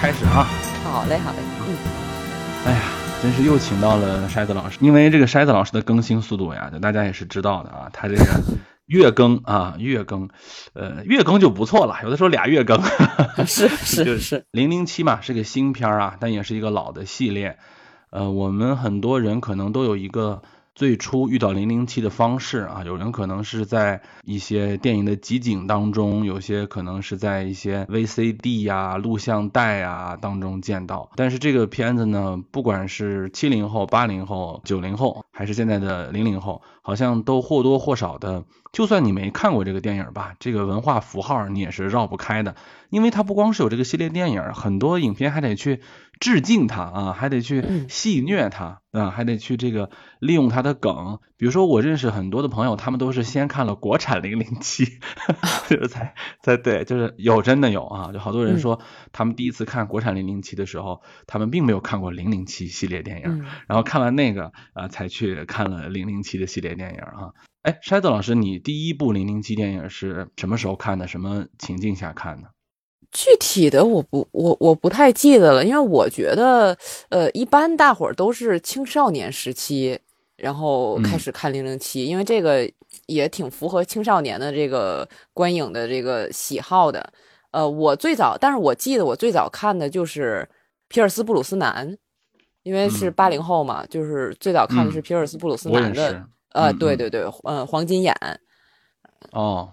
开始啊。好嘞，好嘞，嗯。哎呀，真是又请到了筛子老师，因为这个筛子老师的更新速度呀，大家也是知道的啊，他这个 月更啊，月更，呃，月更就不错了，有的时候俩月更。是是 是。零零七嘛，是个新片啊，但也是一个老的系列。呃，我们很多人可能都有一个。最初遇到零零七的方式啊，有人可能是在一些电影的集锦当中，有些可能是在一些 VCD 呀、录像带啊当中见到。但是这个片子呢，不管是七零后、八零后、九零后，还是现在的零零后，好像都或多或少的，就算你没看过这个电影吧，这个文化符号你也是绕不开的，因为它不光是有这个系列电影，很多影片还得去。致敬他啊，还得去戏虐他啊，还得去这个利用他的梗。比如说，我认识很多的朋友，他们都是先看了国产零零七，就是才才对，就是有真的有啊，就好多人说他们第一次看国产零零七的时候，他们并没有看过零零七系列电影，然后看完那个啊，才去看了零零七的系列电影啊。哎，筛子老师，你第一部零零七电影是什么时候看的？什么情境下看的？具体的我不我我不太记得了，因为我觉得呃，一般大伙儿都是青少年时期，然后开始看零零七，因为这个也挺符合青少年的这个观影的这个喜好的。呃，我最早，但是我记得我最早看的就是皮尔斯布鲁斯南，因为是八零后嘛，就是最早看的是皮尔斯布鲁斯南的。呃，对对对，嗯，黄金眼。哦，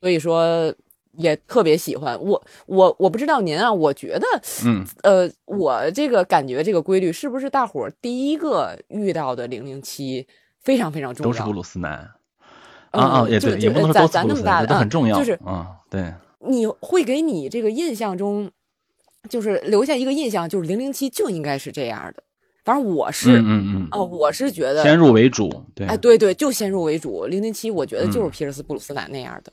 所以说。也特别喜欢我，我我不知道您啊，我觉得，嗯，呃，我这个感觉这个规律是不是大伙儿第一个遇到的零零七非常非常重要？都是布鲁斯南啊啊，也对，也不能说咱那么大的都很重要，就是啊，对，你会给你这个印象中，就是留下一个印象，就是零零七就应该是这样的。反正我是，嗯嗯哦，我是觉得先入为主，对，哎，对对，就先入为主，零零七我觉得就是皮尔斯布鲁斯南那样的。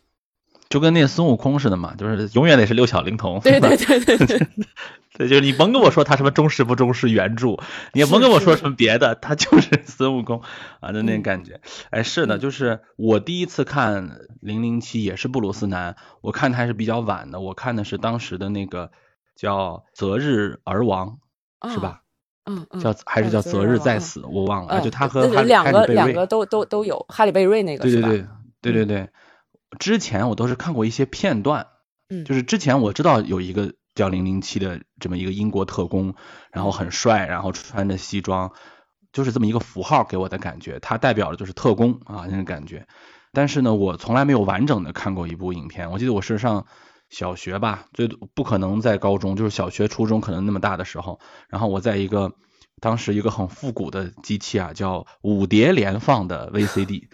就跟那孙悟空似的嘛，就是永远得是六小龄童。对对对对对，对，就是你甭跟我说他什么忠实不忠实原著，你也甭跟我说什么别的，他就是孙悟空啊的那感觉。哎，是的，就是我第一次看《零零七》也是布鲁斯南，我看的还是比较晚的，我看的是当时的那个叫《择日而亡》，是吧？嗯嗯，叫还是叫《择日再死》，我忘了。就他和两个两个都都都有哈利贝瑞那个，对对对对对对。之前我都是看过一些片段，嗯，就是之前我知道有一个叫零零七的这么一个英国特工，然后很帅，然后穿着西装，就是这么一个符号给我的感觉，它代表的就是特工啊那种感觉。但是呢，我从来没有完整的看过一部影片。我记得我是上小学吧，最多不可能在高中，就是小学、初中可能那么大的时候，然后我在一个。当时一个很复古的机器啊，叫五碟连放的 VCD，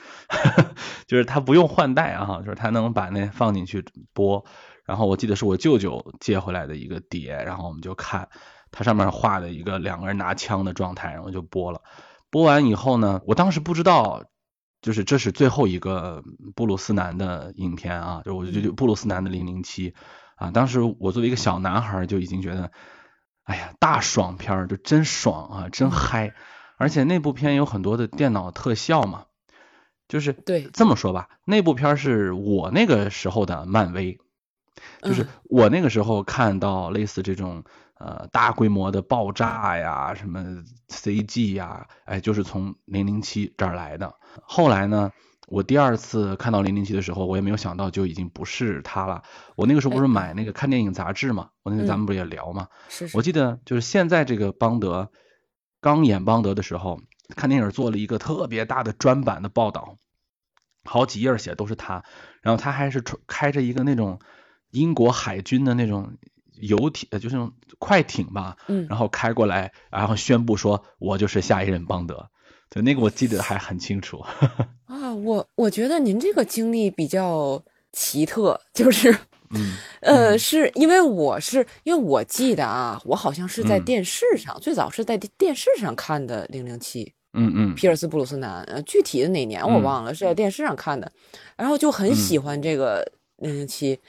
就是它不用换代啊，就是它能把那放进去播。然后我记得是我舅舅借回来的一个碟，然后我们就看它上面画的一个两个人拿枪的状态，然后就播了。播完以后呢，我当时不知道，就是这是最后一个布鲁斯南的影片啊，就我就就布鲁斯南的零零七啊。当时我作为一个小男孩就已经觉得。哎呀，大爽片儿就真爽啊，真嗨！而且那部片有很多的电脑特效嘛，就是对这么说吧，那部片是我那个时候的漫威，就是我那个时候看到类似这种呃大规模的爆炸呀，什么 CG 呀，哎，就是从零零七这儿来的。后来呢？我第二次看到零零七的时候，我也没有想到就已经不是他了。我那个时候不是买那个看电影杂志嘛，我那个咱们不也聊嘛？是。我记得就是现在这个邦德刚演邦德的时候，看电影做了一个特别大的专版的报道，好几页写都是他。然后他还是开着一个那种英国海军的那种游艇，就是那种快艇吧。嗯。然后开过来，然后宣布说：“我就是下一任邦德。”对，那个我记得还很清楚。啊，我我觉得您这个经历比较奇特，就是，嗯，呃，是因为我是因为我记得啊，我好像是在电视上，最早是在电视上看的《零零七》，嗯嗯，皮尔斯布鲁斯南，呃，具体的哪年我忘了，是在电视上看的，然后就很喜欢这个零零七，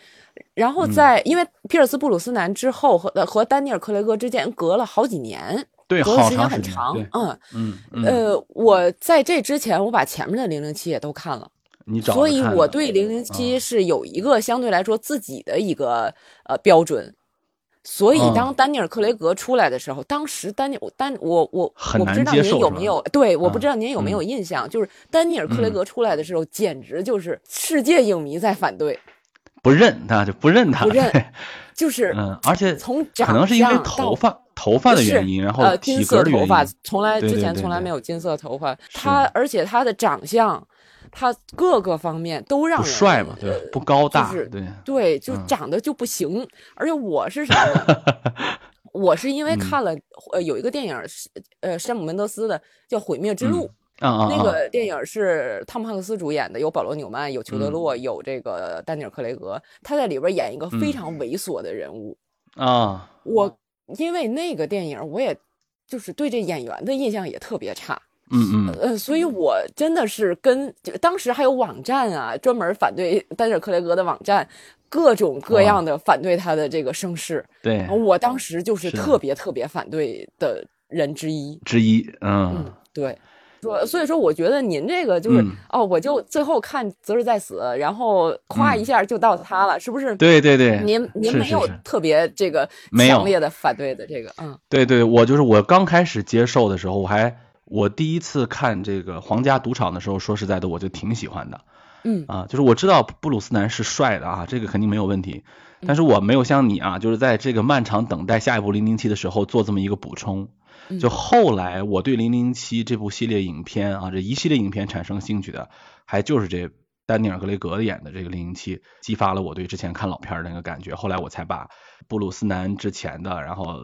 然后在因为皮尔斯布鲁斯南之后和和丹尼尔克雷格之间隔了好几年。对，隔的时间很长，嗯嗯呃，我在这之前，我把前面的零零七也都看了，你所以我对零零七。是有一个相对来说自己的一个呃标准，所以当丹尼尔·克雷格出来的时候，当时丹尼丹我我我不知道您有没有对，我不知道您有没有印象，就是丹尼尔·克雷格。出来的时候，简直就是世界影迷在反对，不认他就不认他，不认，就是嗯，而且从可能是因为头发头发的原因，然后呃金色头发从来之前从来没有金色头发，他而且他的长相。他各个方面都让人帅嘛，对，不高大，对对，就长得就不行。而且我是啥呢？我是因为看了呃有一个电影，呃山姆门德斯的叫《毁灭之路》，那个电影是汤姆汉克斯主演的，有保罗纽曼，有裘德洛，有这个丹尼尔克雷格，他在里边演一个非常猥琐的人物啊。我因为那个电影，我也就是对这演员的印象也特别差。嗯嗯。呃，所以我真的是跟当时还有网站啊，专门反对丹尼尔·克雷格的网站，各种各样的反对他的这个声势。对，我当时就是。特别特别反对的人之一。之一，嗯，对，说所以说，我觉得您这个就是哦，我就最后看《择日在死》，然后夸一下就到他了，是不是？对对对，您您没有特别这个强烈的反对的这个，嗯，对对，我就是我刚开始接受的时候，我还。我第一次看这个皇家赌场的时候，说实在的，我就挺喜欢的，嗯。啊，就是我知道布鲁斯南是帅的啊，这个肯定没有问题，但是我没有像你啊，就是在这个漫长等待下一部零零七的时候做这么一个补充，就后来我对零零七这部系列影片啊，这一系列影片产生兴趣的，还就是这。丹尼尔·格雷格演的这个零零七，激发了我对之前看老片的那个感觉。后来我才把布鲁斯南之前的，然后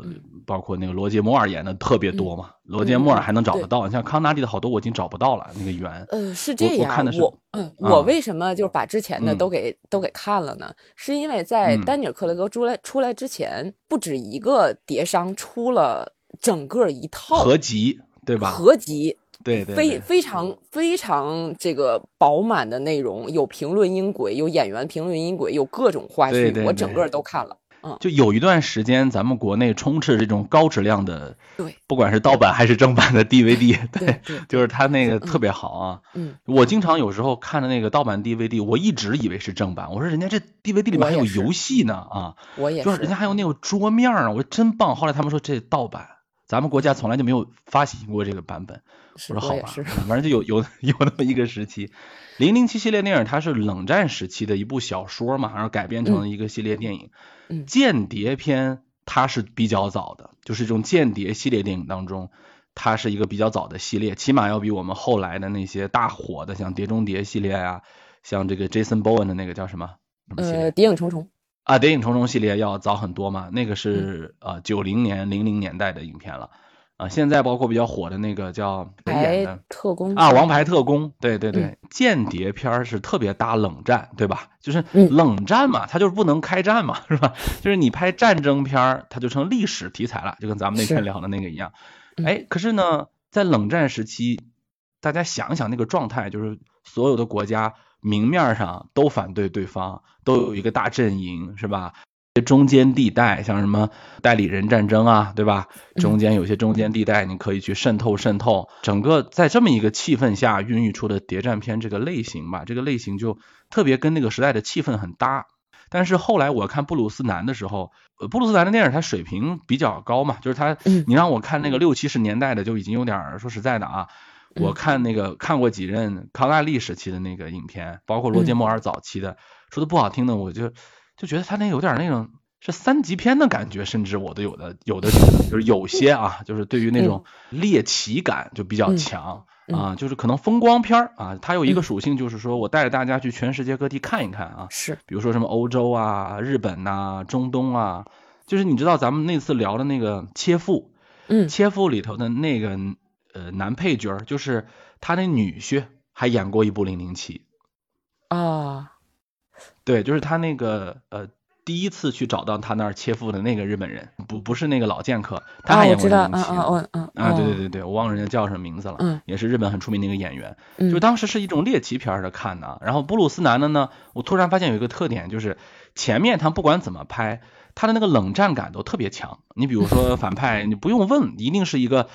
包括那个罗杰·摩尔演的特别多嘛。罗杰·摩尔还能找得到，像康纳利的好多我已经找不到了那个原。呃，是这样。我看的是，嗯，我为什么就是把之前的都给都给看了呢？是因为在丹尼尔·克雷格出来出来之前，不止一个碟商出了整个一套合集，对吧？合集。对，对非非常非常这个饱满的内容，有评论音轨，有演员评论音轨，有各种花絮，我整个都看了。嗯，就有一段时间，咱们国内充斥这种高质量的，对，不管是盗版还是正版的 DVD，对，就是它那个特别好啊。嗯，我经常有时候看的那个盗版 DVD，我一直以为是正版，我说人家这 DVD 里面还有游戏呢啊，我也是，就是人家还有那个桌面啊，我说真棒。后来他们说这盗版，咱们国家从来就没有发行过这个版本。我说好吧，反正就有有有那么一个时期，零零七系列电影它是冷战时期的一部小说嘛，然后改编成了一个系列电影。间谍片它是比较早的，就是这种间谍系列电影当中，它是一个比较早的系列，起码要比我们后来的那些大火的像碟中谍系列啊，像这个 Jason Bourne 的那个叫什么？呃，谍影重重。啊，谍影重重系列要早很多嘛，那个是呃九零年零零年代的影片了。啊，现在包括比较火的那个叫谁演的特工啊，王牌特工，对对对，间谍片是特别搭冷战，对吧？就是冷战嘛，它就是不能开战嘛，是吧？就是你拍战争片它就成历史题材了，就跟咱们那天聊的那个一样。哎，可是呢，在冷战时期，大家想想那个状态，就是所有的国家明面上都反对对方，都有一个大阵营，是吧？中间地带，像什么代理人战争啊，对吧？中间有些中间地带，你可以去渗透渗透。整个在这么一个气氛下孕育出的谍战片这个类型吧，这个类型就特别跟那个时代的气氛很搭。但是后来我看布鲁斯南的时候，布鲁斯南的电影他水平比较高嘛，就是他，你让我看那个六七十年代的就已经有点说实在的啊。我看那个看过几任康纳利时期的那个影片，包括罗杰摩尔早期的，说的不好听的，我就。就觉得他那有点那种是三级片的感觉，甚至我都有的有的 就是有些啊，就是对于那种猎奇感就比较强啊，就是可能风光片儿啊，它有一个属性就是说我带着大家去全世界各地看一看啊，是，比如说什么欧洲啊、日本呐、中东啊，就是你知道咱们那次聊的那个切腹，嗯，切腹里头的那个呃男配角，就是他那女婿还演过一部零零七啊。对，就是他那个呃，第一次去找到他那儿切腹的那个日本人，不不是那个老剑客，他还演过零零七嗯嗯啊，对对对对，我忘了人家叫什么名字了，嗯，也是日本很出名的一个演员，就当时是一种猎奇片的看的。然后布鲁斯南的呢，我突然发现有一个特点，就是前面他不管怎么拍，他的那个冷战感都特别强。你比如说反派，你不用问，一定是一个，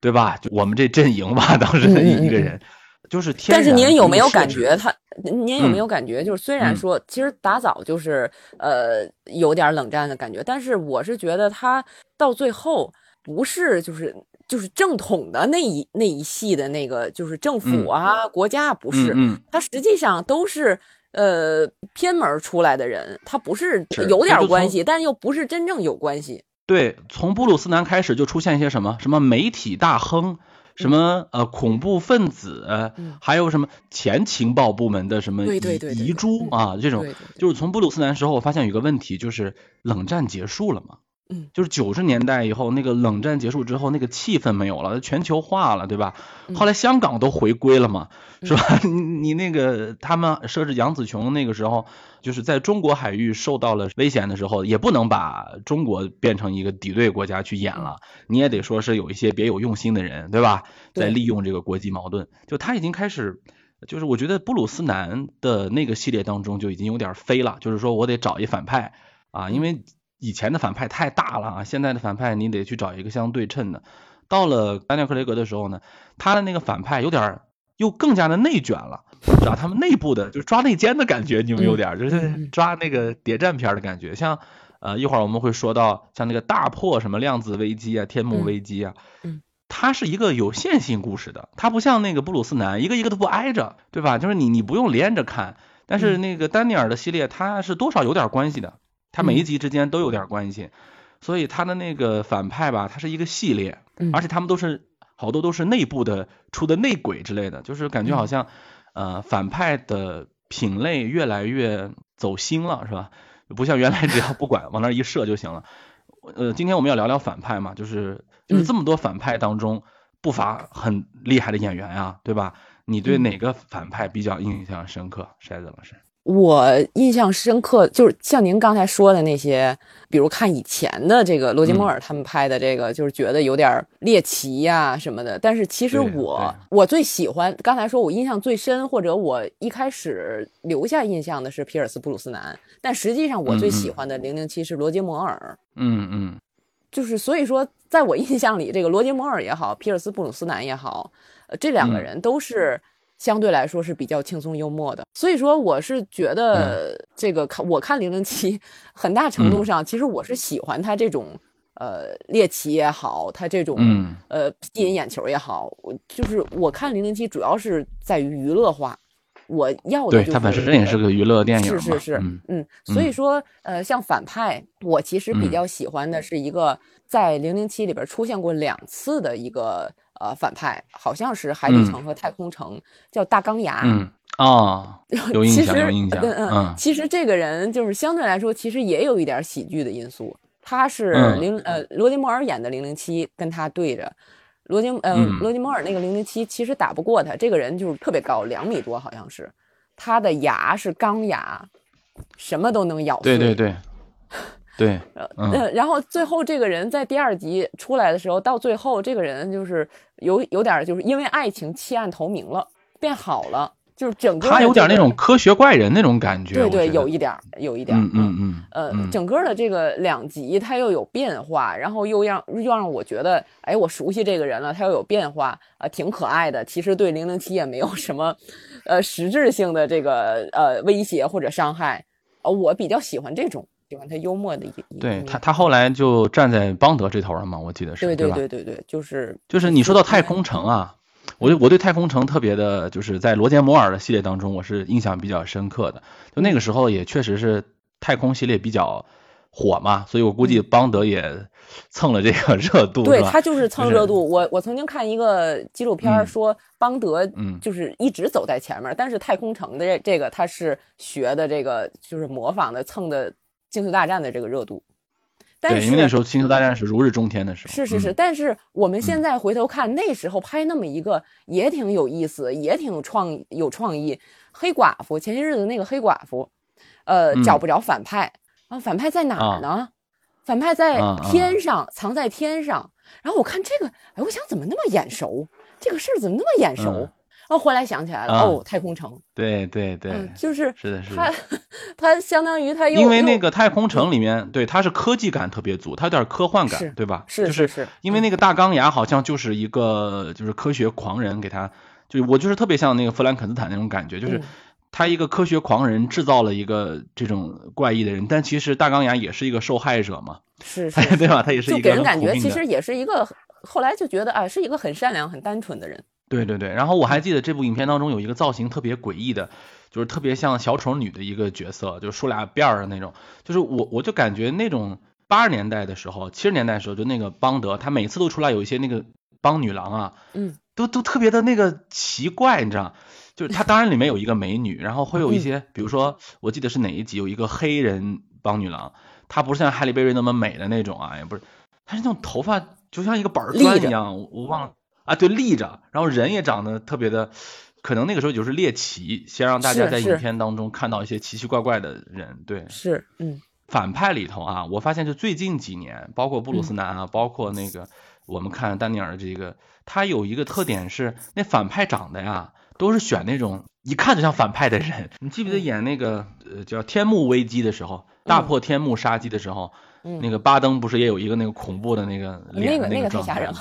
对吧？就我们这阵营吧，当时的一个人。就是天。但是您有没有感觉他？您有没有感觉，就是虽然嗯说其实打早就是呃有点冷战的感觉，但是我是觉得他到最后不是就是就是正统的那一那一系的那个就是政府啊、国家不是，嗯他实际上都是呃偏门出来的人，他不是是有点关系，但又不是真正有关系。对，从布鲁斯南开始就出现一些什么什么媒体大亨，什么呃恐怖分子，嗯还有什么前情报部门的什么遗对对对对遗珠嗯啊，这种就是从布鲁斯南时候，我发现有一个问题，就是冷战结束了嘛。嗯，就是九十年代以后，那个冷战结束之后，那个气氛没有了，全球化了，对吧？嗯后来香港都回归了嘛，是吧？你你那个他们设置杨紫琼那个时候，就是在中国海域受到了危险的时候，也不能把中国变成一个敌对国家去演了，你也得说是有一些别有用心的人，对吧？在利用这个国际矛盾，就他已经开始。就是我觉得布鲁斯南的那个系列当中就已经有点飞了，就是说我得找一反派啊，因为以前的反派太大了啊，现在的反派你得去找一个相对称的。到了丹尼尔·克雷格的时候呢，他的那个反派有点又更加的内卷了，是吧？他们内部的就是抓内奸的感觉，你有没有点？就是嗯抓那个谍战片的感觉，像呃一会儿我们会说到像那个大破什么量子危机啊、天幕危机啊，嗯它是一个有线性故事的，它不像那个布鲁斯南一个一个都不挨着，对吧？就是你你不用连着看，但是嗯那个丹尼尔的系列它是多少有点关系的，它每一集之间都有点关系，所以它的那个反派吧，它是一个系列，嗯而且他们都是好多都是内部的出的内鬼之类的，就是感觉好像呃反派的品类越来越走心了，是吧？不像原来只要不管往那儿一射就行了。呃，今天我们要聊聊反派嘛，就是就是这么多反派当中，不乏很厉害的演员啊，对吧？你对嗯哪个反派比较印象深刻？筛子老师？我印象深刻，就是像您刚才说的那些，比如看以前的这个罗杰摩尔他们拍的这个，就是觉得有点猎奇呀、什么的。但是其实我我最喜欢，刚才说我印象最深，或者我一开始留下印象的是皮尔斯布鲁斯南，但实际上我最喜欢的零零七是罗杰摩尔。嗯嗯就是所以说，在我印象里，这个罗杰摩尔也好，皮尔斯布鲁斯南也好，呃，这两个嗯人都是相对来说是比较轻松幽默的。所以说，我是觉得这个看我看零零七，很大程度上，其实我是喜欢他这种呃猎奇也好，他这种嗯。呃吸引眼球也好，我就是我看零零七主要是在于娱乐化。我要的对，就是它本身也是个娱乐电影，是是是，嗯嗯，所以说，呃，像反派，我其实比嗯。较喜欢的是一个在零零七里边出现过两次的一个呃反派，好像是海底嗯城和太空城，叫大钢牙。嗯啊，有印象有印象，嗯嗯嗯其实这个人就是相对来说，其实也有一点喜剧的因素。他是嗯零、呃罗杰摩尔演的零零七，跟他对着。罗杰呃、嗯罗杰摩尔那个零零七其实打不过他，这个人就是特别高，两米多好像是，他的牙是钢牙，什么都能咬碎。对对对对，嗯呃，然后最后这个人在第二集出来的时候，到最后这个人就是有有点就是因为爱情弃暗投明了，变好了，就是整个他有点那种科学怪人那种感觉，对对，有一点儿有一点儿嗯嗯嗯，呃，嗯整个的这个两集他又有变化，然后又让又让我觉得，哎，我熟悉这个人了，他又有变化，啊、挺可爱的。其实对零零七也没有什么，呃，实质性的这个呃威胁或者伤害。呃，我比较喜欢这种，喜欢他幽默的一一对他他后来就站在邦德这头了嘛，我记得是，对对？对对对，就是就是你说到太空城啊，我就我对太空城特别的，就是在罗杰摩尔的系列当中，我是印象比较深刻的。就那个时候也确实是太空系列比较火嘛，所以我估计邦德也蹭了这个热度，对他就是蹭就是热度。我我曾经看一个纪录片说，邦德嗯就是一直走在前面，但是太空城的这这个他是学的这个就是模仿的蹭的星球大战的这个热度。但对，是因为那时候星球大战是如日中天的时候，是是是，嗯但是我们现在回头看，那时候拍那么一个也挺有意思，也挺有创有创意。黑寡妇前些日子那个黑寡妇，呃，嗯找不着反派，然后反派在哪儿呢？反派在啊啊天上，藏在天上。然后我看这个，哎，我想怎么那么眼熟？这个事儿怎么那么眼熟？嗯然后后来想起来了，啊哦，太空城，对对对，嗯，就是是的是的他，他相当于它因为那个太空城里面，对它是科技感特别足，它有点科幻感，对吧？是就是是因为那个大钢牙好像就是一个就是科学狂人给他就我就是特别像那个弗兰肯斯坦那种感觉，就是他一个科学狂人制造了一个这种怪异的人，但其实大钢牙也是一个受害者嘛，是 是，对吧？他也是一个给人感觉其实也是一个，后来就觉得啊，是一个很善良、很单纯的人。对对对，然后我还记得这部影片当中有一个造型特别诡异的，就是特别像小丑女的一个角色，就是梳俩辫儿的那种，就是我我就感觉那种八十年代的时候、七十年代的时候，就那个邦德，他每次都出来有一些那个邦女郎啊，嗯，都都特别的那个奇怪，你知道，就是他当然里面有一个美女，然后会有一些，比如说我记得是哪一集有一个黑人邦女郎，她不是像哈利贝瑞那么美的那种啊，也不是，她是那种头发就像一个板砖一样，我忘了。啊，对，立着，然后人也长得特别的，可能那个时候就是猎奇，先让大家在影片当中看到一些奇奇怪怪的人。对，是，嗯，反派里头啊，我发现就最近几年，包括布鲁斯南啊，包括那个我们看丹尼尔这个，他有一个特点是，那反派长得呀，都是选那种一看就像反派的人。你记不记得演那个呃叫《天幕危机》的时候，大破天幕杀机的时候，那个巴登不是也有一个那个恐怖的那个脸那个状态？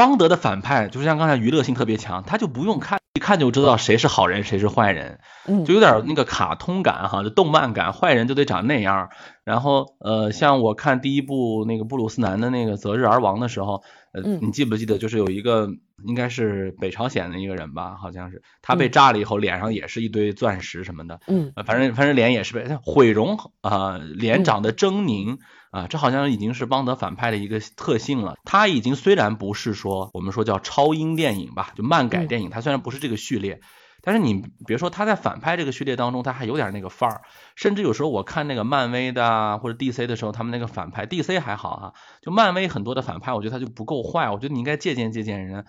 邦德的反派就像刚才娱乐性特别强，他就不用看，一看就知道谁是好人，谁是坏人，就有点那个卡通感哈，就动漫感，坏人就得长那样。然后呃，像我看第一部那个布鲁斯南的那个《择日而亡》的时候，呃，你记不记得就是有一个应该是北朝鲜的一个人吧，好像是他被炸了以后，脸上也是一堆钻石什么的，嗯，反正反正脸也是被毁容啊，脸长得狰狞。啊，这好像已经是邦德反派的一个特性了。他已经虽然不是说我们说叫超英电影吧，就漫改电影，它虽然不是这个序列，但是你别说他在反派这个序列当中，他还有点那个范儿。甚至有时候我看那个漫威的或者 DC 的时候，他们那个反派 DC 还好哈，就漫威很多的反派，我觉得他就不够坏。我觉得你应该借鉴借鉴人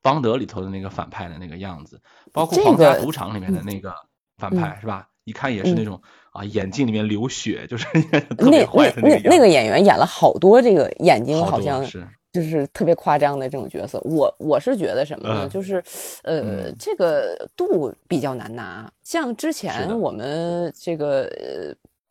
邦德里头的那个反派的那个样子，包括《皇家赌场》里面的那个反派是吧？一看也是那种。啊，眼睛里面流血，就是 特别坏的那那那个演员演了好多这个眼睛好像是就是特别夸张的这种角色。我我是觉得什么呢？就是呃，这个度比较难拿。像之前我们这个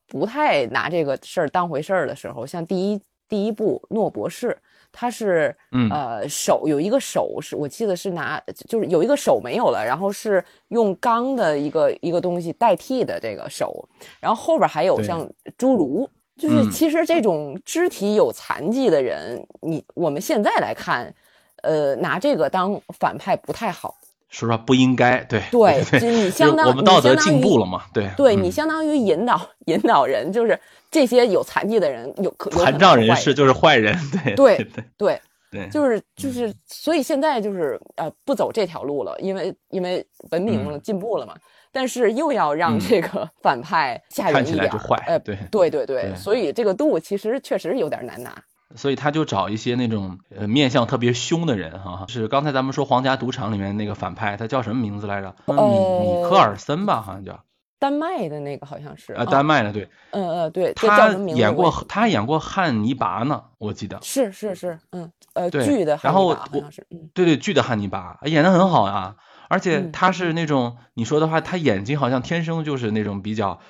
不太拿这个事儿当回事儿的时候，像第一第一部《诺博士》。他是，呃，手有一个手是我记得是拿，就是有一个手没有了，然后是用钢的一个一个东西代替的这个手，然后后边还有像侏儒，就是其实这种肢体有残疾的人，你我们现在来看，呃，拿这个当反派不太好。说实话不应该，对对，你相当我们道德进步了嘛，对对，你相当于引导引导人，就是这些有残疾的人有可残障人士就是坏人，对对对对。对，就是就是，所以现在就是呃不走这条路了，因为因为文明了进步了嘛，但是又要让这个 反派吓人一点，呃对。对对对，所以这个度其实确实有点难拿。所以他就找一些那种呃面相特别凶的人哈，是刚才咱们说《皇家赌场》里面那个反派，他叫什么名字来着？米米克尔森吧，好像叫。丹麦的那个好像是。啊，丹麦的，对。嗯嗯，对。他演过，他演过汉尼拔呢，我记得。是是是，嗯呃，剧的汉尼拔好像是。对对，剧的汉尼拔演的很好啊，而且他是那种你说的话，他眼睛好像天生就是那种比较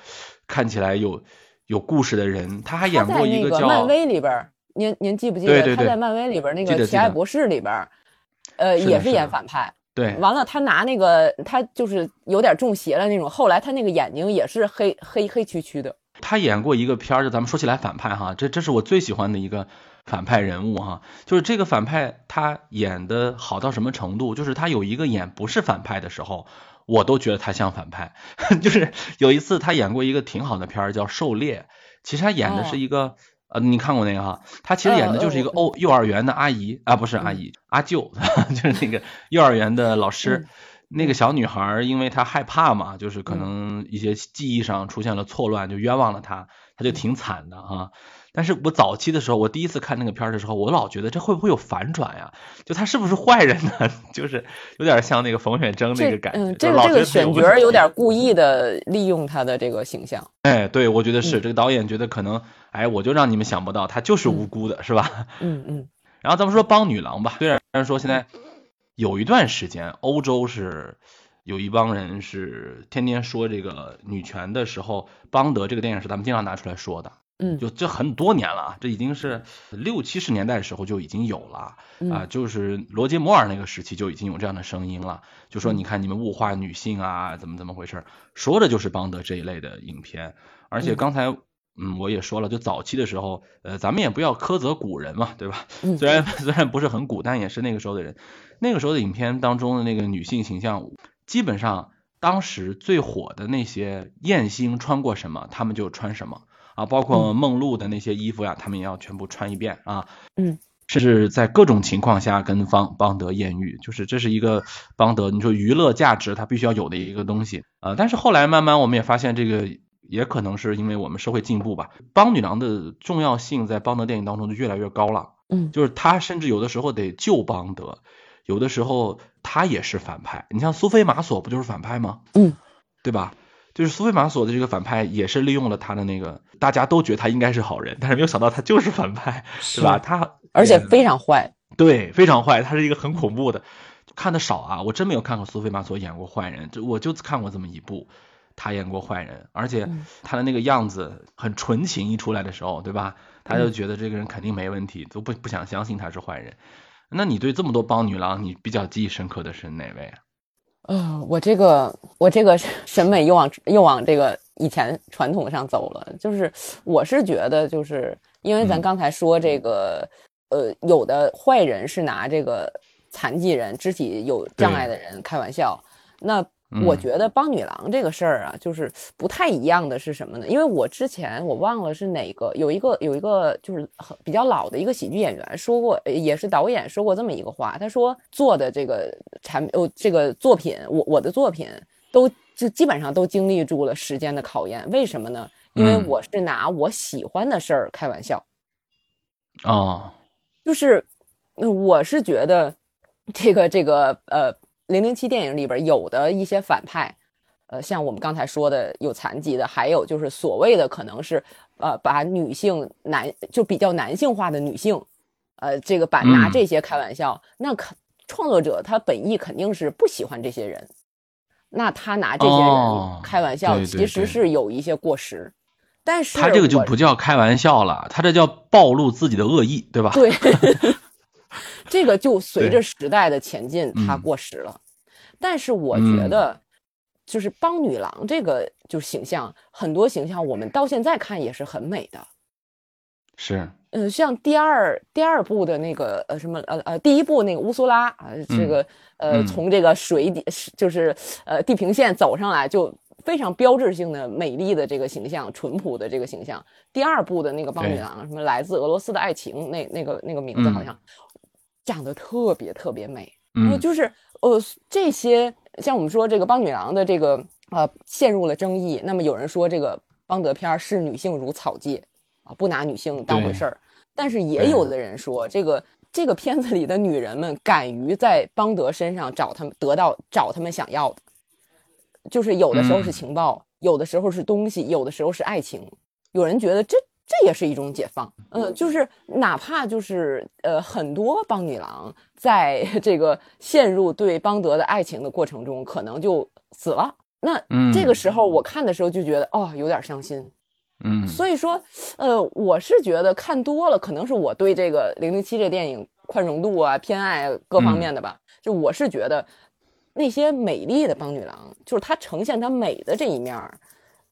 看起来有有故事的人。他还演过一个叫漫威里边。您您记不记得他在漫威里边那个《奇爱博士》里边，呃，也是演反派。对，完了他拿那个他就是有点中邪了那种。后来他那个眼睛也是黑黑黑黢黢的。他演过一个片儿，就咱们说起来反派哈，这这是我最喜欢的一个反派人物哈。就是这个反派他演的好到什么程度？就是他有一个演不是反派的时候，我都觉得他像反派。就是有一次他演过一个挺好的片儿叫《狩猎》，其实他演的是一个。呃，你看过那个哈？他其实演的就是一个幼幼儿园的阿姨啊，不是阿姨，阿舅，就是那个幼儿园的老师。那个小女孩因为她害怕嘛，就是可能一些记忆上出现了错乱，就冤枉了她，她就挺惨的哈。但是我早期的时候，我第一次看那个片儿的时候，我老觉得这会不会有反转呀？就他是不是坏人呢？就是有点像那个冯远征那个感觉。嗯，这个这个选角有点故意的利用他的这个形象。哎，对，我觉得是这个导演觉得可能，哎，我就让你们想不到，他就是无辜的，是吧？嗯嗯。然后咱们说帮女郎吧，虽然说现在有一段时间欧洲是有一帮人是天天说这个女权的时候，邦德这个电影是咱们经常拿出来说的。嗯，就这很多年了啊，这已经是六七十年代的时候就已经有了啊，就是罗杰摩尔那个时期就已经有这样的声音了，就说你看你们物化女性啊，怎么怎么回事？说的就是邦德这一类的影片，而且刚才嗯我也说了，就早期的时候，呃，咱们也不要苛责古人嘛，对吧？虽然虽然不是很古，但也是那个时候的人，那个时候的影片当中的那个女性形象，基本上当时最火的那些艳星穿过什么，他们就穿什么。啊，包括梦露的那些衣服呀，他们也要全部穿一遍啊。嗯，甚至在各种情况下跟方邦德艳遇，就是这是一个邦德，你说娱乐价值他必须要有的一个东西啊。但是后来慢慢我们也发现，这个也可能是因为我们社会进步吧，邦女郎的重要性在邦德电影当中就越来越高了。嗯，就是他甚至有的时候得救邦德，有的时候他也是反派。你像苏菲玛索不就是反派吗？嗯，对吧？就是苏菲玛索的这个反派也是利用了他的那个，大家都觉得他应该是好人，但是没有想到他就是反派，是吧？他而且非常坏，对，非常坏，他是一个很恐怖的。看的少啊，我真没有看过苏菲玛索演过坏人，就我就看过这么一部，他演过坏人，而且他的那个样子很纯情，一出来的时候，对吧？他就觉得这个人肯定没问题，都不不想相信他是坏人。那你对这么多帮女郎，你比较记忆深刻的是哪位啊？呃，我这个我这个审美又往又往这个以前传统上走了，就是我是觉得，就是因为咱刚才说这个，呃，有的坏人是拿这个残疾人、肢体有障碍的人开玩笑，那。我觉得帮女郎这个事儿啊，就是不太一样的是什么呢？因为我之前我忘了是哪个，有一个有一个就是比较老的一个喜剧演员说过，也是导演说过这么一个话，他说做的这个产哦这个作品，我我的作品都就基本上都经历住了时间的考验，为什么呢？因为我是拿我喜欢的事儿开玩笑，哦，就是我是觉得这个这个呃。零零七电影里边有的一些反派，呃，像我们刚才说的有残疾的，还有就是所谓的可能是呃把女性男就比较男性化的女性，呃，这个把拿这些开玩笑，那可创作者他本意肯定是不喜欢这些人，那他拿这些人开玩笑，其实是有一些过时。但是他这个就不叫开玩笑了，他这叫暴露自己的恶意，对吧？对。这个就随着时代的前进，它过时了。但是我觉得，就是帮女郎这个就形象，很多形象我们到现在看也是很美的。是，嗯，像第二第二部的那个呃什么呃呃第一部那个乌苏拉啊，这个呃从这个水底就是呃地平线走上来，就非常标志性的美丽的这个形象，淳朴的这个形象。第二部的那个帮女郎，什么来自俄罗斯的爱情，那那个那个名字好像。长得特别特别美，嗯，就是呃这些像我们说这个邦女郎的这个呃陷入了争议，那么有人说这个邦德片视女性如草芥啊，不拿女性当回事儿，但是也有的人说这个这个片子里的女人们敢于在邦德身上找他们得到找他们想要的，就是有的时候是情报，有的时候是东西，有的时候是爱情，有人觉得这。这也是一种解放，嗯，就是哪怕就是呃，很多邦女郎在 这个陷入对邦德的爱情的过程中，可能就死了。那这个时候我看的时候就觉得哦，有点伤心，嗯。所以说，呃，我是觉得看多了，可能是我对这个零零七这电影宽容度啊、偏爱各方面的吧。就我是觉得那些美丽的邦女郎，就是她呈现她美的这一面，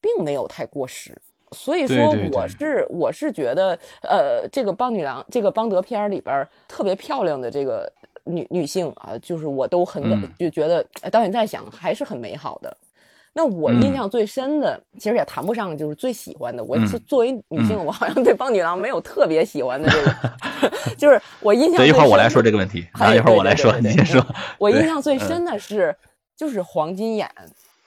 并没有太过时。所以说，我是我是觉得，呃，这个邦女郎，这个邦德片里边特别漂亮的这个女女性啊，就是我都很就觉得导演在想还是很美好的。那我印象最深的，其实也谈不上就是最喜欢的。我作为女性，我好像对邦女郎没有特别喜欢的这个，就是我印象。一会儿我来说这个问题，啊，一会儿我来说，你先说。我印象最深的是，就是黄金眼。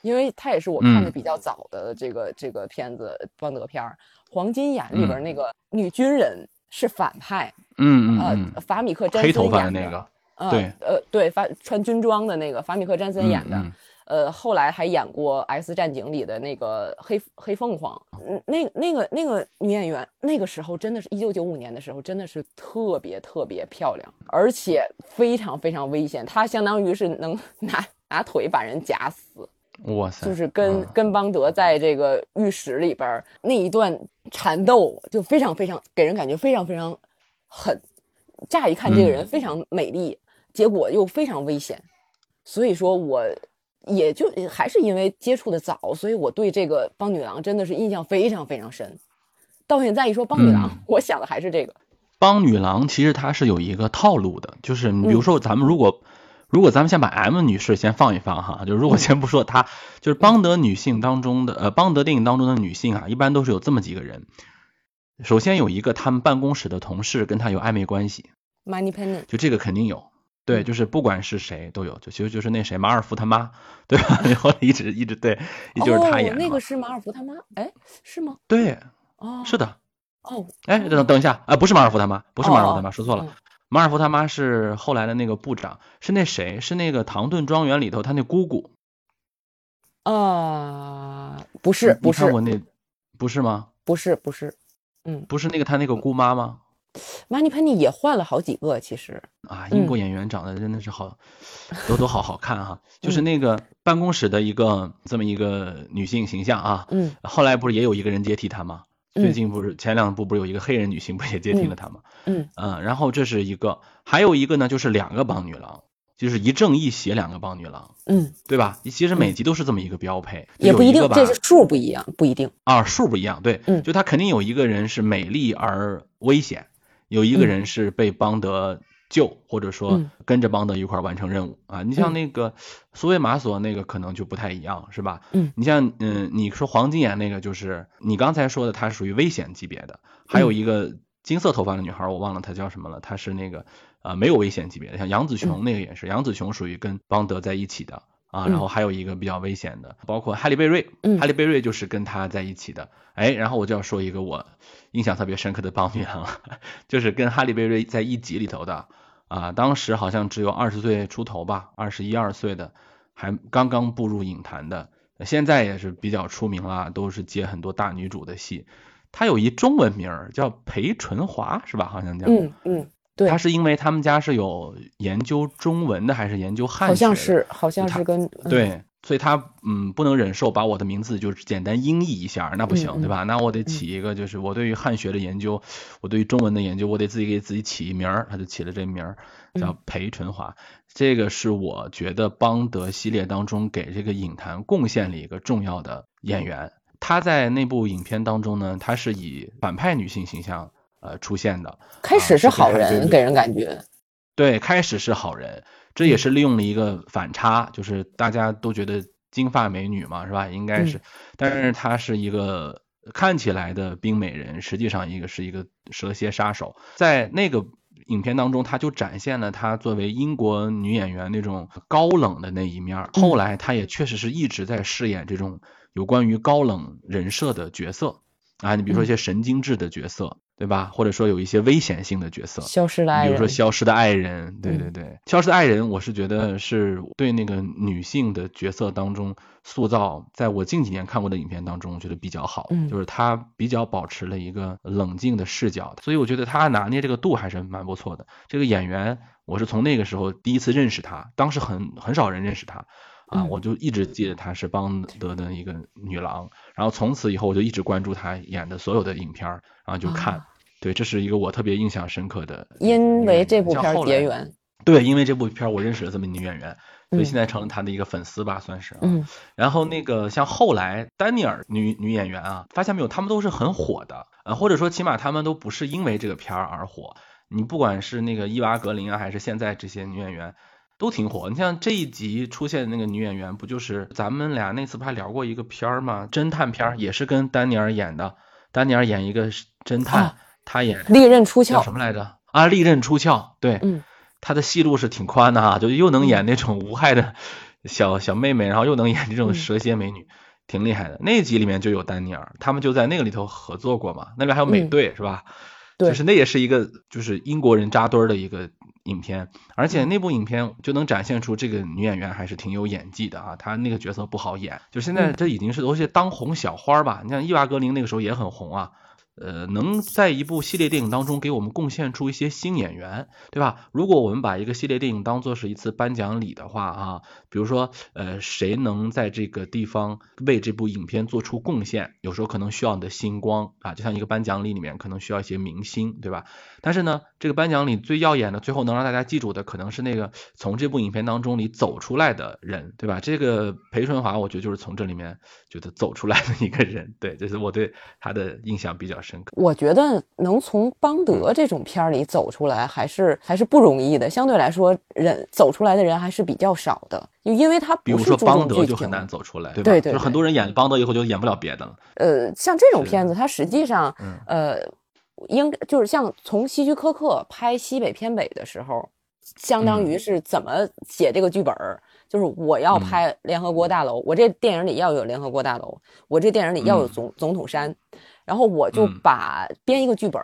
因为他也是我看的比较早的这个这个片子邦德片儿，《黄金眼》里边那个女军人是反派，嗯嗯呃，法米克詹森演的那个，对，呃对，法穿军装的那个法米克詹森演的，呃后来还演过《X 战警》里的那个黑黑凤凰，嗯那那个那个女演员那个时候真的是一九九五年的时候真的是特别特别漂亮，而且非常非常危险，她相当于是能 拿拿腿把人夹死。哇塞，就是跟、嗯跟邦德在这个浴室里边儿那一段缠斗，就非常非常给人感觉非常非常狠。乍一看这个人嗯非常美丽，结果又非常危险，所以说我也就还是因为接触的早，所以我对这个邦女郎真的是印象非常非常深。到现在一说邦女郎，嗯 我想的还是这个。邦女郎其实它是有一个套路的，就是你比如嗯说咱们如果、如果咱们先把 M 女士先放一放哈，就如果先不说她，就是邦德女性当中的呃邦德电影当中的女性啊，一般都是有这么几个人。首先有一个他们办公室的同事跟她有暧昧关系，Money Penny，就这个肯定有。对，嗯就是不管是谁都有，就其实就是那谁马尔福他妈，对吧？然后一直一直对，就是他演哦。那个是马尔福他妈，哎，是吗？对，哦，是的。哦，哎，等等一下，啊，不是马尔福他妈，不是马尔福他妈，哦说错了。嗯马尔福他妈是后来的那个部长，是那谁？是那个唐顿庄园里头他那姑姑。啊，不是，不是，我那？不是吗？不是，不是。嗯不是那个他那个姑妈吗？，Money Penny 也换了好几个，其实。啊，嗯英国演员长得真的是好，都都好好看哈。就是嗯那个办公室的一个这么一个女性形象啊。嗯后来不是也有一个人接替她吗？嗯最近不是前两部不是有一个黑人女性不也接替了他吗？嗯嗯，然后这是一个，还有一个呢，就是两个帮女郎，就是一正一邪两个帮女郎，嗯，对吧？其实每集都是这么一个标配，就也不一定这是数不一样，不一定。啊数不一样，对，嗯就他肯定有一个人是美丽而危险，有一个嗯人是被邦德救，或者说嗯跟着邦德一块儿完成任务啊。你像嗯那个苏维玛索那个可能就不太一样，是吧？嗯，你像嗯，你说黄金眼那个就是你刚才说的，她是属于危险级别的，还有嗯一个金色头发的女孩，我忘了她叫什么了，她是那个呃没有危险级别的，像杨紫琼那个也是，杨紫琼属于跟邦德在一起的。啊，然嗯后还有一个比较危险的，包括哈利贝瑞，嗯哈利贝瑞就是跟他在一起的。哎，然后我就要说一个我印象特别深刻的帮女郎了，就是跟哈利贝瑞在一集里头的啊，当时好像只有二十岁出头吧，二十一二岁的，还刚刚步入影坛的，现在也是比较出名了，都是接很多大女主的戏。她有一中文名儿叫裴淳华，是吧？好像叫。嗯嗯，对她是因为他们家是有研究中文的，还是研究汉好像是，好像是跟嗯对，所以他嗯不能忍受把我的名字就是简单音译一下，那不行，嗯对吧？那我得起一个，就是我对于汉学的研究，我对于中文的研究，我得自己给自己起一名儿，他就起了这名儿叫嗯裴淳华。这个是我觉得邦德系列当中给这个影坛贡献了一个重要的演员。他在那部影片当中呢，他是以反派女性形象呃出现的，开始是是好人，给人感觉。对，开始是好人，这也是利用了一个反差，就是大家都觉得金发美女嘛，是吧？应该是，但是她是一个看起来的冰美人，实际上一个是一个蛇蝎杀手。在那个影片当中，她就展现了她作为英国女演员那种高冷的那一面。后来她也确实是一直在饰演这种有关于高冷人设的角色啊，你比如说一些神经质的角色，对吧？或者说有一些危险性的角色。消失的爱人，比如说《消失的爱人》，对嗯对对，消失的爱人》，我是觉得是对那个女性的角色当中塑造，在我近几年看过的影片当中，我觉得比较好，嗯就是她比较保持了一个冷静的视角，所以我觉得她拿捏这个度还是蛮不错的。这个演员，我是从那个时候第一次认识她，当时很很少人认识她。啊，嗯我就一直记得她是邦德的一个女郎，然后从此以后我就一直关注她演的所有的影片儿，然后就看，啊对，这是一个我特别印象深刻的。因为这部片儿结。缘。对，因为这部片儿我认识了这么女演员，所以嗯现在成了她的一个粉丝吧，算是啊。嗯然后那个像后来丹尼尔女女演员啊，发现没有，她们都是很火的，呃，或者说起码她们都不是因为这个片儿而火。你不管是那个伊娃格林啊，还是现在这些女演员。都挺火，你像这一集出现的那个女演员，不就是咱们俩那次不还聊过一个片儿吗？侦探片儿也是跟丹尼尔演的，丹尼尔演一个侦探，啊他演利刃出鞘叫什。么来着？啊，利刃出鞘，对，嗯他的戏路是挺宽的哈，就又能演那种无害的小小妹妹，然后又能演这种嗯蛇蝎美女，挺厉害的。那一集里面就有丹尼尔，他们就在那个里头合作过嘛，那边还有美嗯队、是吧？对就是那也是一个就是英国人扎堆儿的一个影片，而且那部影片就能展现出这个女演员还是挺有演技的啊，她那个角色不好演，就现在嗯这已经是都是当红小花儿吧，你像伊娃格林那个时候也很红啊。呃，能在一部系列电影当中给我们贡献出一些新演员，对吧？如果我们把一个系列电影当做是一次颁奖礼的话，啊，比如说，呃，谁能在这个地方为这部影片做出贡献？有时候可能需要你的星光啊，就像一个颁奖礼里面可能需要一些明星，对吧？但是呢，这个颁奖礼最耀眼的，最后能让大家记住的，可能是那个从这部影片当中里走出来的人，对吧？这个裴春华，我觉得就是从这里面觉得走出来的一个人，对，这是我对他的印象比较深。我觉得能从邦德这种片儿里走出来，还是还是不容易的。相对来说，人走出来的人还是比较少的，因为他比如说邦德就很难走出来，对吧？对对，就是很多人演邦德以后就演不了别的了。呃，像这种片子，它实际上，呃，应就是像从希区柯克拍《西北偏北》的时候，相当于是怎么写这个剧本儿。就是我要拍联合国大楼，我这电影里要有联合国大楼，我这电影里要有总总统山，然后我就把编一个剧本，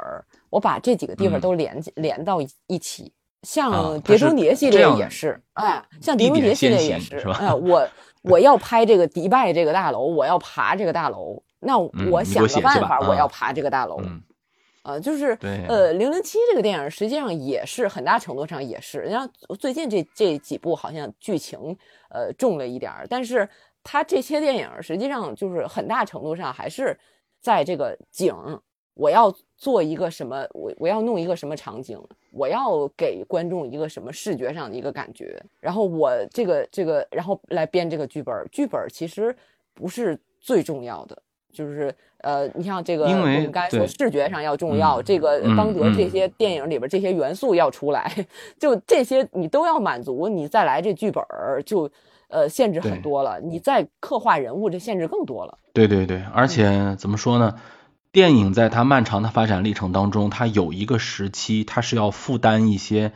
我把这几个地方都连连到一起。像《碟中谍》系列也是，哎，像《碟中谍》系列也是，哎，我 我要拍这个迪拜这个大楼，我要爬这个大楼，那我想个办法，我要爬这个大楼。呃，就是呃，零零七这个电影实际上也是很大程度上也是，然后最近这这几部好像剧情呃重了一点儿，但是它这些电影实际上就是很大程度上还是在这个景，我要做一个什么，我我要弄一个什么场景，我要给观众一个什么视觉上的一个感觉，然后我这个这个然后来编这个剧本，剧本其实不是最重要的。就是呃，你像这个，我们刚才说视觉上要重要，这个邦德这些电影里边这些元素要出来，就这些你都要满足，你再来这剧本就呃限制很多了，你再刻画人物这限制更多了。对对对，而且怎么说呢？电影在它漫长的发展历程当中，它有一个时期，它是要负担一些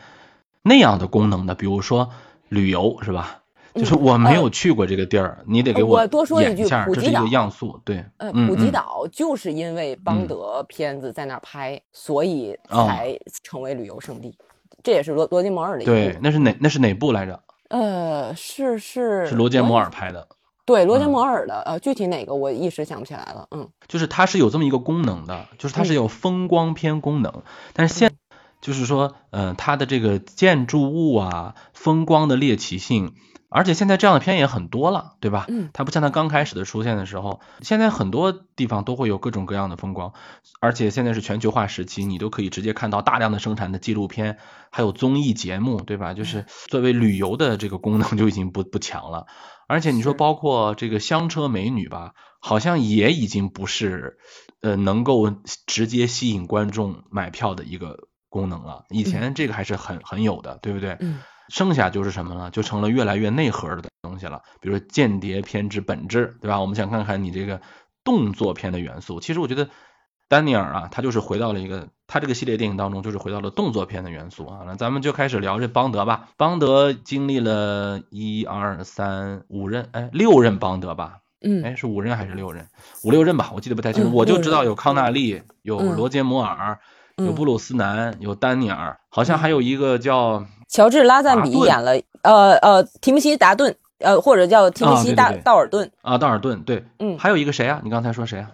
那样的功能的，比如说旅游，是吧？就是我没有去过这个地儿，你得给我多说一句，这是一个要素，对。呃，普吉岛就是因为邦德片子在那儿拍，所以才成为旅游胜地。这也是罗罗杰摩尔的一。对，那是哪那是哪部来着？呃，是是是罗杰摩尔拍的。对，罗杰摩尔的，呃，具体哪个我一时想不起来了。嗯，就是它是有这么一个功能的，就是它是有风光片功能，但是现就是说，嗯，它的这个建筑物啊，风光的猎奇性。而且现在这样的片也很多了，对吧？嗯，它不像它刚开始的出现的时候，现在很多地方都会有各种各样的风光，而且现在是全球化时期，你都可以直接看到大量的生产的纪录片，还有综艺节目，对吧？就是作为旅游的这个功能就已经不不强了。而且你说包括这个香车美女吧，好像也已经不是呃能够直接吸引观众买票的一个功能了。以前这个还是很很有的，对不对？嗯。剩下就是什么呢？就成了越来越内核的东西了。比如说间谍片之本质，对吧？我们想看看你这个动作片的元素。其实我觉得丹尼尔啊，他就是回到了一个他这个系列电影当中，就是回到了动作片的元素啊。那咱们就开始聊这邦德吧。邦德经历了一二三五任，哎，六任邦德吧？嗯，哎，是五任还是六任？五六任吧，我记得不太清楚。我就知道有康纳利，有罗杰摩尔，有布鲁斯南，有丹尼尔，好像还有一个叫。乔治拉赞比演了，呃呃，提姆西达顿，呃，或者叫提姆西大道尔顿啊，道尔顿，对，嗯，还有一个谁啊？你刚才说谁啊？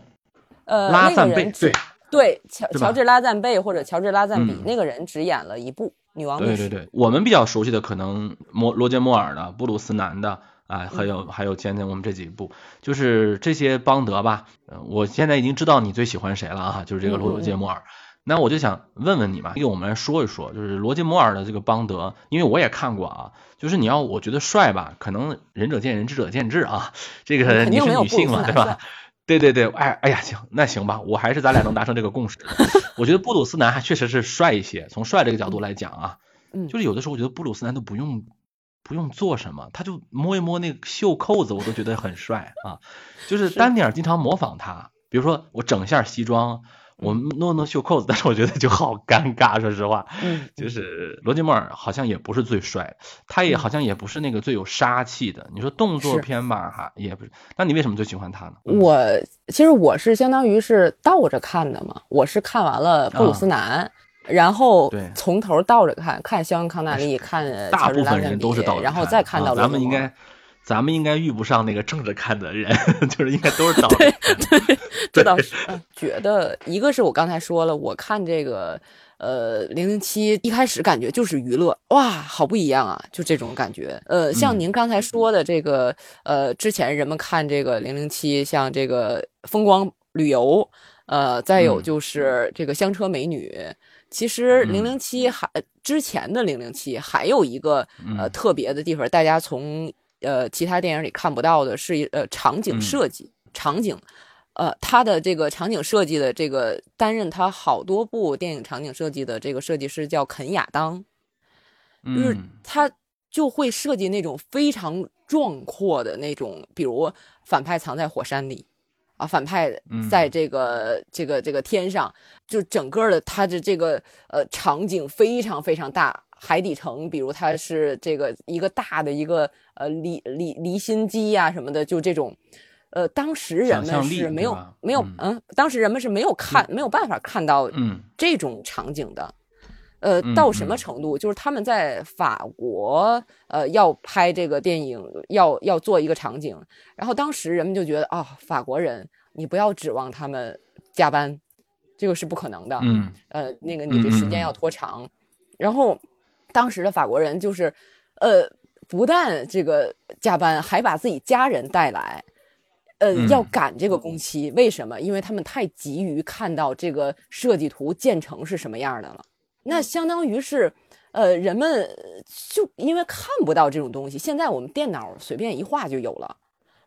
呃，拉赞贝，对对，乔乔治拉赞贝或者乔治拉赞比那个人只演了一部《女王对对对，我们比较熟悉的可能摩罗杰摩尔的、布鲁斯南的啊，还有还有前前我们这几部，就是这些邦德吧。嗯，我现在已经知道你最喜欢谁了啊，就是这个罗杰摩尔。那我就想问问你嘛，给我们来说一说，就是罗杰摩尔的这个邦德，因为我也看过啊，就是你要我觉得帅吧，可能仁者见仁，智者见智啊。这个你是女性嘛，对吧？对对对，哎哎呀，行，那行吧，我还是咱俩能达成这个共识。我觉得布鲁斯南还确实是帅一些，从帅这个角度来讲啊，嗯，就是有的时候我觉得布鲁斯南都不用不用做什么，他就摸一摸那个袖扣子，我都觉得很帅啊。就是丹尼尔经常模仿他，比如说我整一下西装。我诺诺袖扣子，但是我觉得就好尴尬。说实话，嗯，就是罗杰摩尔好像也不是最帅，他也好像也不是那个最有杀气的。你说动作片吧，哈，也不是。那你为什么最喜欢他呢？我其实我是相当于是倒着看的嘛，我是看完了布鲁斯南，然后从头倒着看，看肖恩康纳利，看大部分人都是倒着看然后再看到咱们应该。咱们应该遇不上那个正着看的人，就是应该都是倒着 对这倒是。嗯 觉得一个是我刚才说了，我看这个呃零零七一开始感觉就是娱乐，哇，好不一样啊，就这种感觉。呃，像嗯您刚才说的这个，呃，之前人们看这个零零七，像这个风光旅游，呃，再有嗯就是这个香车美女。其实嗯零零七还之前的零零七还有一个呃嗯特别的地方，大家从呃其他电影里看不到的是一呃场景嗯设计，场景。呃，他的这个场景设计的这个担任他好多部电影场景设计的这个设计师叫肯亚当，就是嗯他就会设计那种非常壮阔的那种，比如反派藏在火山里，啊，反派嗯在这个、这个这个天上，就整个的他的这个呃场景非常非常大。海底城，比如它是这个一个大的一个呃离离离心机呀、什么的，就这种，呃，当时人们是没有没有嗯嗯，当时人们是没有看没有办法看到嗯这种场景的。呃，嗯到什么嗯程度？就是他们在法国，呃，要拍这个电影，要要做一个场景，然后当时人们就觉得啊、法国人，你不要指望他们加班，这个是不可能的。嗯呃，那个你这时间要拖长。然后当时的法国人就是，呃，不但这个加班，还把自己家人带来，呃，嗯要赶这个工期。为什么？因为他们太急于看到这个设计图建成是什么样的了。那相当于是，呃，人们就因为看不到这种东西，现在我们电脑随便一画就有了。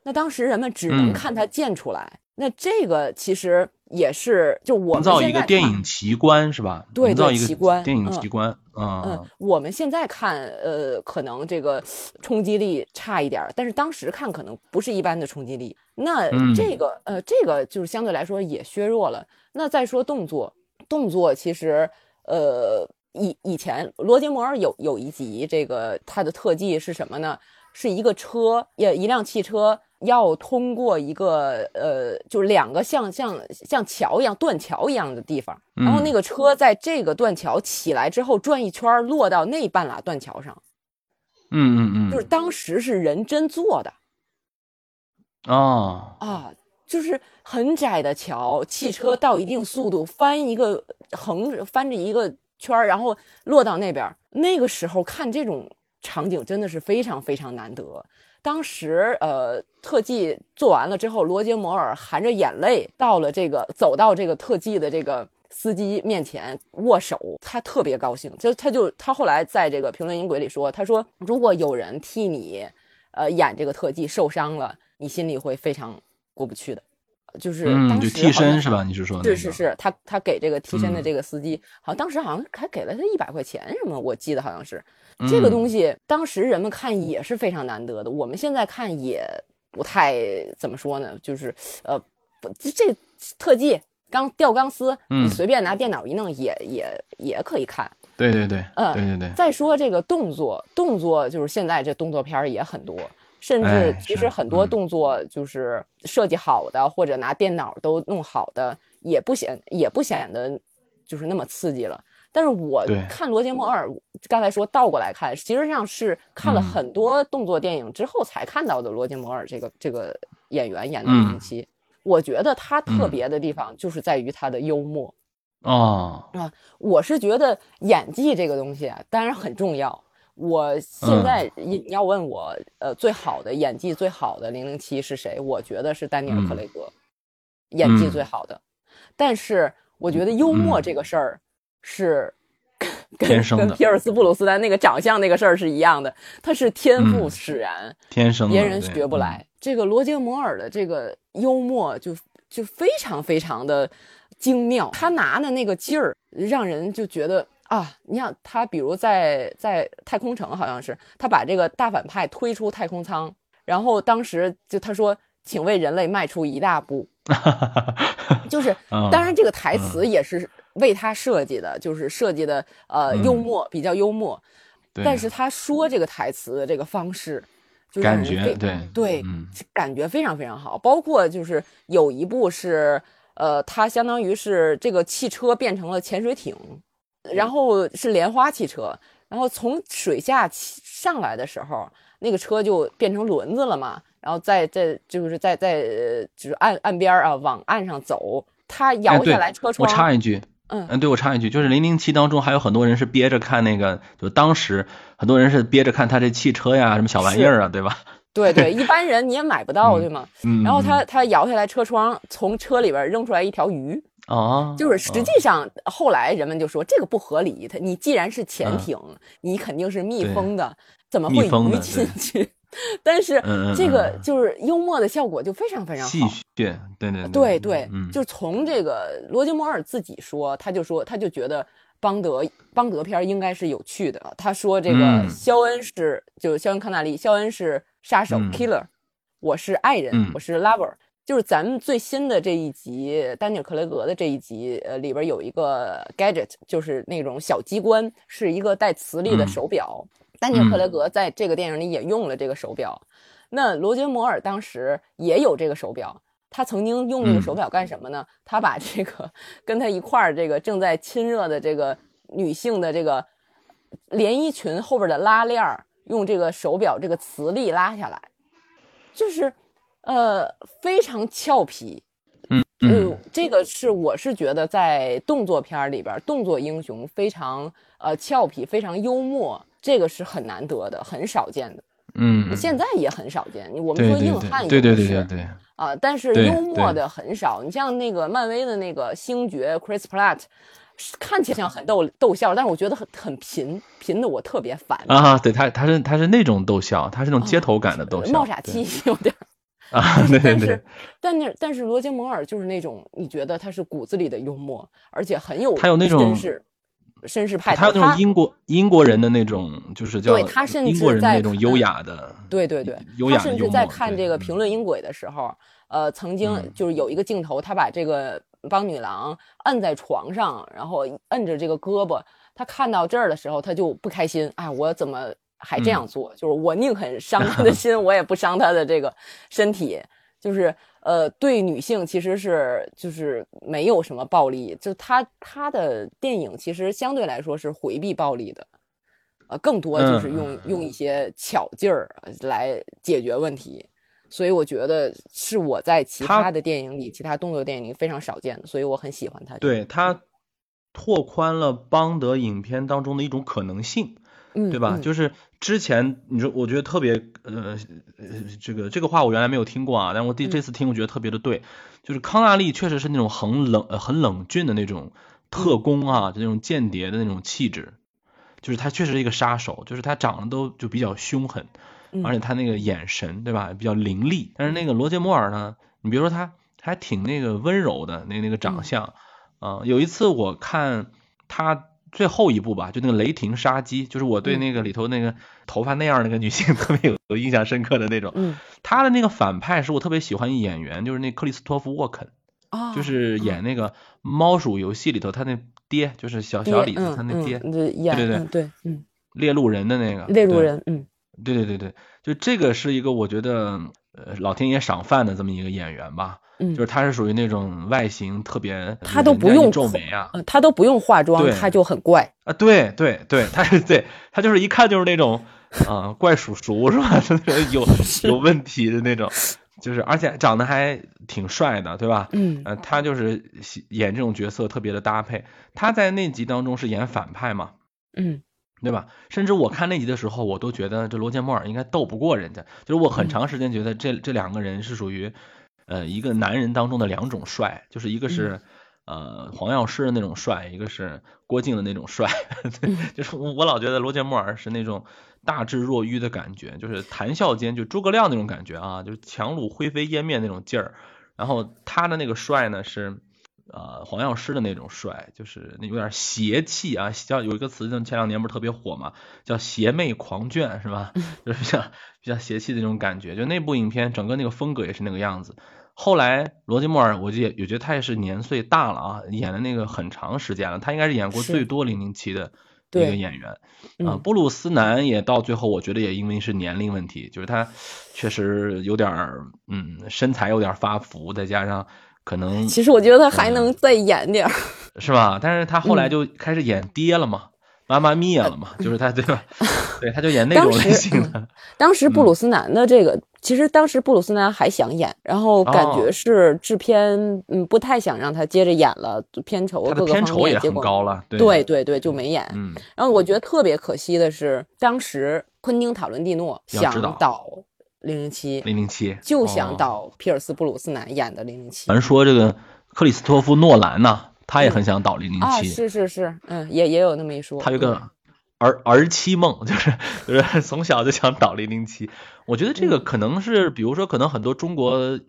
那当时人们只能嗯看它建出来。那这个其实也是，就我们营造一个电影奇观是吧？对营造一个对奇观电影嗯奇观，嗯嗯，我们现在看，呃，可能这个冲击力差一点儿，但是当时看可能不是一般的冲击力。那嗯这个，呃，这个就是相对来说也削弱了。那再说动作，动作其实，呃，以以前罗杰摩尔有有一集，这个他的特技是什么呢？是一个车，也一辆汽车要通过一个呃，就是两个像像像桥一样断桥一样的地方，然后那嗯个车在这个断桥起来之后转一圈儿，落到那半拉断桥上，嗯嗯嗯，就是当时是人真做的。哦，啊，就是很窄的桥，汽车到一定速度翻一个横翻着一个圈儿，然后落到那边儿。那个时候看这种场景真的是非常非常难得。当时呃，特技做完了之后，罗杰摩尔含着眼泪到了这个走到这个特技的这个司机面前握手，他特别高兴。就他就他后来在这个评论音轨里说，他说如果有人替你呃演这个特技受伤了，你心里会非常过不去的。就是就替身是吧？你是说那个？是是是，他他给这个替身的嗯这个司机，好像当时好像还给了他一百块钱什么，我记得好像是这个东西，当时人们看也是非常难得的，我们现在看也不太怎么说呢，就是呃，不这这特技钢吊钢丝，你嗯随便拿电脑一弄也也也可以看。对对对，嗯对对对，再说这个动作，动作就是现在这动作片也很多，甚至哎其实很多嗯动作就是设计好的，或者拿电脑都弄好的，也不显也不显得就是那么刺激了。但是我看罗杰摩尔，刚才说倒过来看，其实上是看了嗯很多动作电影之后才看到的罗杰摩尔这个这个演员演的嗯零七。我觉得他特嗯别的地方就是在于他的幽默。哦，我是觉得演技这个东西啊，当然很重要。我现嗯在你你要问我，呃，最好的演技最好的零零七是谁？我觉得是丹尼尔·克雷格，演技最好的。但是我觉得幽默嗯这个事儿是跟天生跟皮尔斯·布鲁斯丹那个长相那个事儿是一样的，他是天赋嗯使然，天生别人学不来。这个罗杰摩尔的这个幽默就就非常非常的精妙，他拿的那个劲儿，让人就觉得啊，你想他比如在在太空城好像是他把这个大反派推出太空舱，然后当时就他说，请为人类迈出一大步，就是嗯当然这个台词也是为他设计的，就是设计的呃嗯幽默比较幽默，对但是他说这个台词的这个方式，就让感觉对对，嗯感觉非常非常好。包括就是有一部是，呃，它相当于是这个汽车变成了潜水艇，然后是莲花汽车，然后从水下起上来的时候，那个车就变成轮子了嘛，然后在在就是在在就是岸岸边啊往岸上走，它摇下来车窗。我插一句，嗯嗯，对我插一句，就是零零七当中还有很多人是憋着看那个，就当时很多人是憋着看他这汽车呀什么小玩意儿啊，对吧？对对，一般人你也买不到，对吗？嗯。然后他他摇下来车窗，从车里边扔出来一条鱼。哦。就是实际上后来人们就说这个不合理，他你既然是潜艇，你肯定是密封的，怎么会鱼进去？但是这个就是幽默的效果就非常非常好。对对对，就从这个罗杰摩尔自己说，他就说他就觉得邦德邦德片应该是有趣的。他说这个肖恩是就是肖恩康纳利，肖恩是。杀手 killer，我是爱人，我是 lover，就是咱们最新的这一集丹尼尔克雷格的这一集，呃，里边有一个 gadget，就是那种小机关，是一个带磁力的手表。丹尼尔克雷格在这个电影里也用了这个手表。那罗杰摩尔当时也有这个手表，他曾经用这个手表干什么呢？他把这个跟他一块儿这个正在亲热的这个女性的这个连衣裙后边的拉链儿。用这个手表这个磁力拉下来，就是，呃，非常俏皮。嗯嗯，这个是我是觉得在动作片里边，动作英雄非常呃俏皮，非常幽默，这个是很难得的，很少见的。嗯，现在也很少见。我们说硬汉对对对对对啊，但是幽默的很少。你像那个漫威的那个星爵 Chris Pratt。看起来像很逗逗笑，但是我觉得很很贫贫的，我特别烦啊！对他，他是他是那种逗笑，他是那种街头感的逗笑，冒傻气 有点 啊。对对对，但是但是罗杰摩尔就是那种你觉得他是骨子里的幽默，而且很有他有那种绅士绅士派，他有那种英国英国人的那种就是叫对他甚至英国人那种优雅的对对对，优雅他甚至在看这个评论音轨的时候，呃，曾经就是有一个镜头，他把这个。帮女郎摁在床上，然后摁着这个胳膊。他看到这儿的时候，他就不开心。哎，我怎么还这样做？就是我宁肯伤他的 心，我也不伤他的这个身体。就是呃，对女性其实是就是没有什么暴力。就他他的电影其实相对来说是回避暴力的，呃，更多就是用用一些巧劲儿来解决问题。所以我觉得是我在其他的电影里，其他动作电影里非常少见的，所以我很喜欢他。对他拓宽了邦德影片当中的一种可能性，嗯，对吧？就是之前你说，我觉得特别呃呃，这个这个话我原来没有听过啊，但我第这次听，我觉得特别的对。就是康纳利确实是那种很冷很冷峻的那种特工啊，就那种间谍的那种气质，就是他确实是一个杀手，就是他长得都就比较凶狠。而且他那个眼神，对吧，比较凌厉。但是那个罗杰摩尔呢，你比如说他还挺那个温柔的，那那个长相啊。有一次我看他最后一部吧，就那个雷霆杀机，就是我对那个里头那个头发那样那个女性 特别有有印象深刻的那种。嗯。他的那个反派是我特别喜欢一演员，就是那克里斯托弗沃肯，啊，就是演那个猫鼠游戏里头他那爹，就是小小李子他那爹，对对对对，嗯，猎鹿人的那个猎鹿人，嗯。对对对对，就这个是一个我觉得呃老天爷赏饭的这么一个演员吧，嗯，就是他是属于那种外形特别，他都不用皱眉啊，他都不用化妆，他就很怪啊，对对对，他是对他就是一看就是那种啊怪叔叔是吧？有 有问题的那种，就是而且长得还挺帅的，对吧？嗯，呃，他就是演这种角色特别的搭配，他在那集当中是演反派嘛，嗯。对吧？甚至我看那集的时候，我都觉得这罗杰摩尔应该斗不过人家。就是我很长时间觉得这这两个人是属于，呃，一个男人当中的两种帅，就是一个是呃黄药师的那种帅，一个是郭靖的那种帅。就是我我老觉得罗杰摩尔是那种大智若愚的感觉，就是谈笑间就诸葛亮那种感觉啊，就是强弩灰飞烟灭那种劲儿。然后他的那个帅呢是。呃，黄药师的那种帅，就是那有点邪气啊，叫有一个词，前两年不是特别火嘛，叫邪魅狂狷，是吧？就是比较比较邪气的那种感觉。就那部影片，整个那个风格也是那个样子。后来罗杰莫尔，我也也觉得他也是年岁大了啊，演了那个很长时间了，他应该是演过最多零零七的一个演员啊。布鲁斯南也到最后，我觉得也因为是年龄问题，就是他确实有点嗯身材有点发福，再加上。可能其实我觉得他还能再演点儿，是吧？但是他后来就开始演爹了嘛，妈妈咪呀了嘛，就是他对吧？对，他就演那种类型的。当时布鲁斯南的这个，其实当时布鲁斯南还想演，然后感觉是制片嗯不太想让他接着演了，片酬各个片酬也很高了，对对对，就没演。嗯，然后我觉得特别可惜的是，当时昆汀塔伦蒂诺想导《零零七》，零零七就想导皮尔斯布鲁斯南演的《零零七》。咱说这个克里斯托夫诺兰呢？他也很想导零零七，是是是，嗯，也也有那么一说。他有个儿儿妻梦，就是就是 从小就想导零零七。我觉得这个可能是，比如说，可能很多中国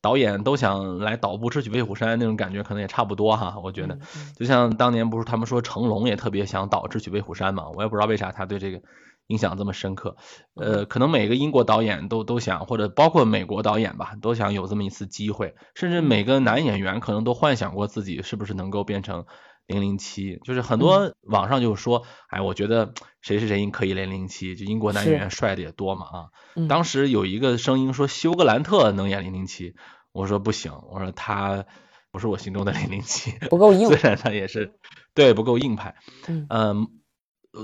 导演都想来导部《智取威虎山》那种感觉，可能也差不多哈。我觉得，就像当年不是他们说成龙也特别想导《智取威虎山》嘛，我也不知道为啥他对这个。印象这么深刻，呃，可能每个英国导演都都想，或者包括美国导演吧，都想有这么一次机会，甚至每个男演员可能都幻想过自己是不是能够变成零零七，就是很多网上就说，哎，我觉得谁谁谁可以零零七，就英国男演员帅的也多嘛啊。当时有一个声音说休格兰特能演零零七，我说不行，我说他不是我心中的零零七，不够硬，虽然他也是对不够硬派，嗯。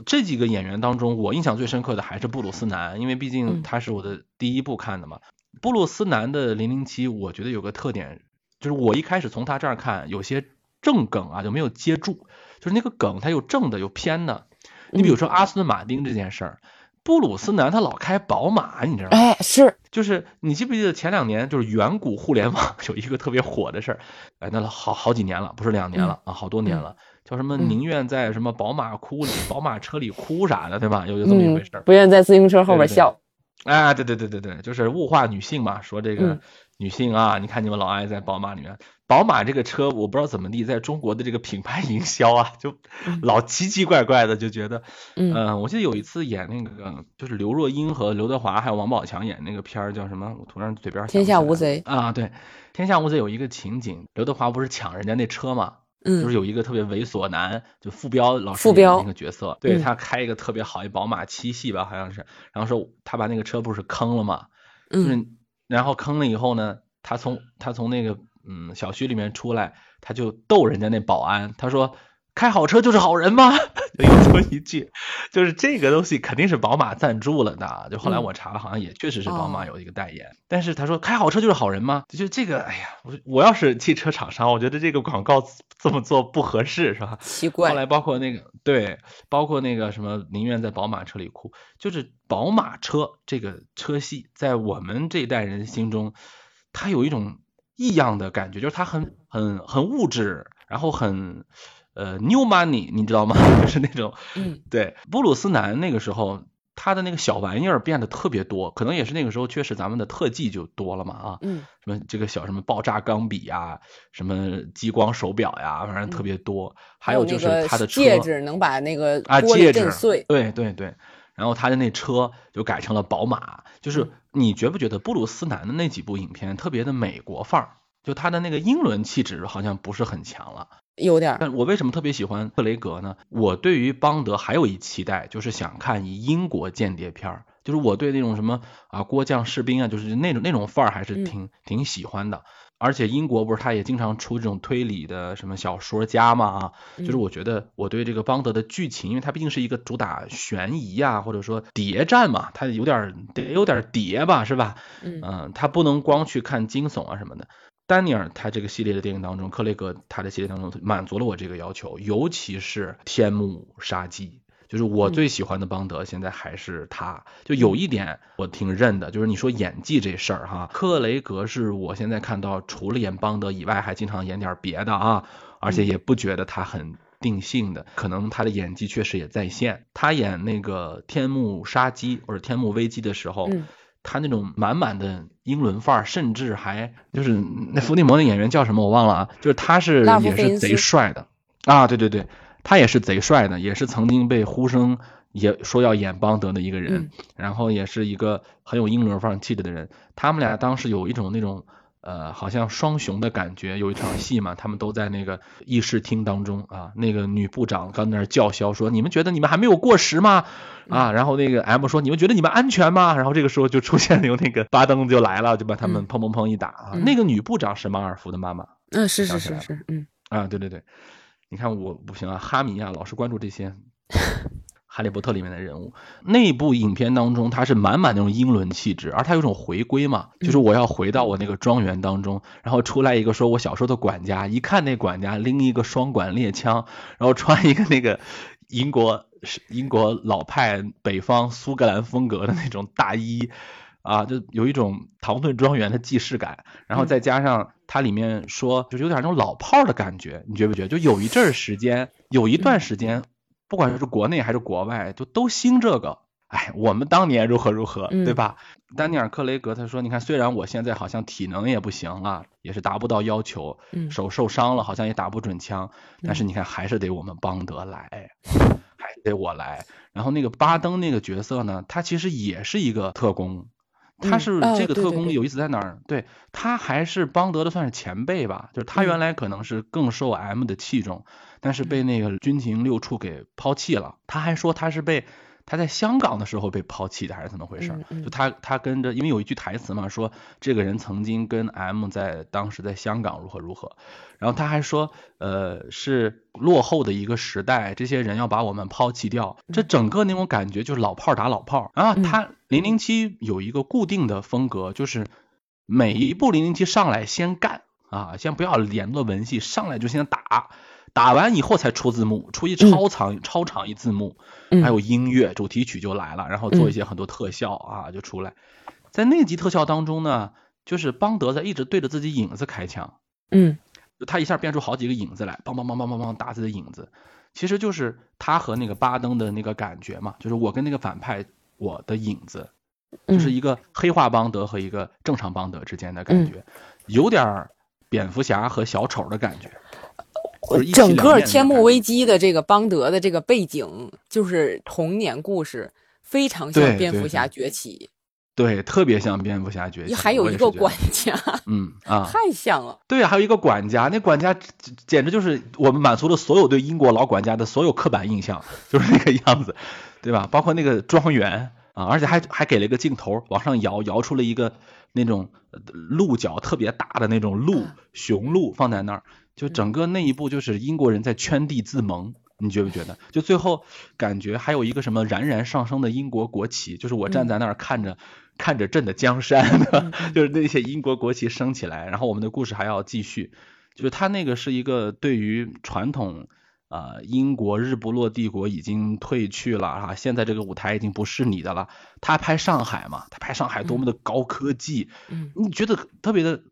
这几个演员当中，我印象最深刻的还是布鲁斯南，因为毕竟他是我的第一部看的嘛。布鲁斯南的零零七，我觉得有个特点，就是我一开始从他这儿看，有些正梗啊就没有接住，就是那个梗他有正的有偏的。你比如说阿斯顿马丁这件事儿，布鲁斯南他老开宝马，你知道吗？哎，是，就是你记不记得前两年就是远古互联网 有一个特别火的事儿？哎，那好好几年了，不是两年了啊，好多年了。叫什么？宁愿在什么宝马哭里、宝马车里哭啥的，对吧？有有这么一回事儿。不愿在自行车后边笑。哎，对对对对对，就是物化女性嘛。说这个女性啊，你看你们老爱在宝马里面，宝马这个车，我不知道怎么地，在中国的这个品牌营销啊，就老奇奇怪怪的，就觉得，嗯，我记得有一次演那个，就是刘若英和刘德华还有王宝强演那个片儿，叫什么？我突然嘴边天下无贼啊，对，天下无贼有一个情景，刘德华不是抢人家那车嘛？就是有一个特别猥琐男，就傅彪老师演那个角色，对他开一个特别好一宝马七系吧，好像是，然后说他把那个车不是坑了嘛，就是然后坑了以后呢，他从他从那个嗯小区里面出来，他就逗人家那保安，他说。开好车就是好人吗？有这么一句，就是这个东西肯定是宝马赞助了的。就后来我查了，好像也确实是宝马有一个代言。但是他说开好车就是好人吗？就这个，哎呀，我我要是汽车厂商，我觉得这个广告这么做不合适，是吧？奇怪。后来包括那个对，包括那个什么宁愿在宝马车里哭，就是宝马车这个车系在我们这一代人心中，它有一种异样的感觉，就是它很很很物质，然后很。呃，New Money，你知道吗？就是那种，嗯，对，布鲁斯南那个时候，他的那个小玩意儿变得特别多，可能也是那个时候确实咱们的特技就多了嘛，啊，嗯，什么这个小什么爆炸钢笔呀，什么激光手表呀，反正特别多，还有就是他的戒指能把那个啊戒指碎，对对对，然后他的那车就改成了宝马，就是你觉不觉得布鲁斯南的那几部影片特别的美国范儿？就他的那个英伦气质好像不是很强了。有点，但我为什么特别喜欢克雷格呢？我对于邦德还有一期待，就是想看一英国间谍片儿，就是我对那种什么啊郭将士兵啊，就是那种那种范儿还是挺挺喜欢的。而且英国不是他也经常出这种推理的什么小说家嘛啊，就是我觉得我对这个邦德的剧情，因为它毕竟是一个主打悬疑啊，或者说谍战嘛，它有点得有点谍吧，是吧？嗯，它不能光去看惊悚啊什么的。丹尼尔他这个系列的电影当中，克雷格他的系列当中满足了我这个要求，尤其是《天幕杀机》，就是我最喜欢的邦德，现在还是他。就有一点我挺认的，就是你说演技这事儿哈，克雷格是我现在看到除了演邦德以外，还经常演点别的啊，而且也不觉得他很定性的，可能他的演技确实也在线。他演那个《天幕杀机》或者《天幕危机》的时候。他那种满满的英伦范儿，甚至还就是那伏地魔的演员叫什么我忘了啊，就是他是也是贼帅的。啊，对对对，他也是贼帅的，也是曾经被呼声也说要演邦德的一个人，然后也是一个很有英伦范儿气质的人，他们俩当时有一种那种。呃，好像双雄的感觉，有一场戏嘛，他们都在那个议事厅当中啊，那个女部长刚在那叫嚣说：“你们觉得你们还没有过时吗？”啊，然后那个 M 说：“你们觉得你们安全吗？”然后这个时候就出现了有那个巴登就来了，就把他们砰砰砰一打啊。那个女部长是马尔福的妈妈。嗯，是是是是，嗯。啊，对对对，你看我不行啊，哈迷啊，老是关注这些 哈利波特里面的人物，那部影片当中，他是满满那种英伦气质，而他有种回归嘛，就是我要回到我那个庄园当中，然后出来一个说我小时候的管家，一看那管家拎一个双管猎枪，然后穿一个那个英国英国老派北方苏格兰风格的那种大衣，啊，就有一种唐顿庄园的既视感，然后再加上它里面说，就是有点那种老炮的感觉，你觉不觉？就有一阵儿时间，有一段时间。不管是国内还是国外，就都兴这个。哎，我们当年如何如何，对吧？丹尼尔·克雷格他说：“你看，虽然我现在好像体能也不行了，也是达不到要求，手受伤了，好像也打不准枪，但是你看，还是得我们邦德来，还是得我来。然后那个巴登那个角色呢，他其实也是一个特工，他是这个特工有意思在哪儿？对他还是邦德的算是前辈吧，就是他原来可能是更受 M 的器重。”但是被那个军情六处给抛弃了。他还说他是被他在香港的时候被抛弃的，还是怎么回事？就他他跟着，因为有一句台词嘛，说这个人曾经跟 M 在当时在香港如何如何。然后他还说，呃，是落后的一个时代，这些人要把我们抛弃掉。这整个那种感觉就是老炮打老炮。然后他零零七有一个固定的风格，就是每一部零零七上来先干啊，先不要联络文戏，上来就先打。打完以后才出字幕，出一超长超长一字幕，还有音乐主题曲就来了，然后做一些很多特效啊就出来。在那集特效当中呢，就是邦德在一直对着自己影子开枪，嗯，他一下变出好几个影子来，梆梆梆梆梆梆打自己的影子，其实就是他和那个巴登的那个感觉嘛，就是我跟那个反派我的影子，就是一个黑化邦德和一个正常邦德之间的感觉，有点蝙蝠侠和小丑的感觉。整个天幕危机的这个邦德的这个背景就是童年故事，非常像蝙蝠侠崛起，对，特别像蝙蝠侠崛起。还有一个管家，嗯 啊，太像了。对，还有一个管家，那管家简直就是我们满足了所有对英国老管家的所有刻板印象，就是那个样子，对吧？包括那个庄园啊，而且还还给了一个镜头往上摇，摇出了一个那种鹿角特别大的那种鹿，雄鹿放在那儿。就整个那一步就是英国人在圈地自萌，你觉不觉得？就最后感觉还有一个什么冉冉上升的英国国旗，就是我站在那儿看着看着朕的江山，就是那些英国国旗升起来，然后我们的故事还要继续。就是他那个是一个对于传统啊英国日不落帝国已经退去了啊，现在这个舞台已经不是你的了。他拍上海嘛，他拍上海多么的高科技，你觉得特别的。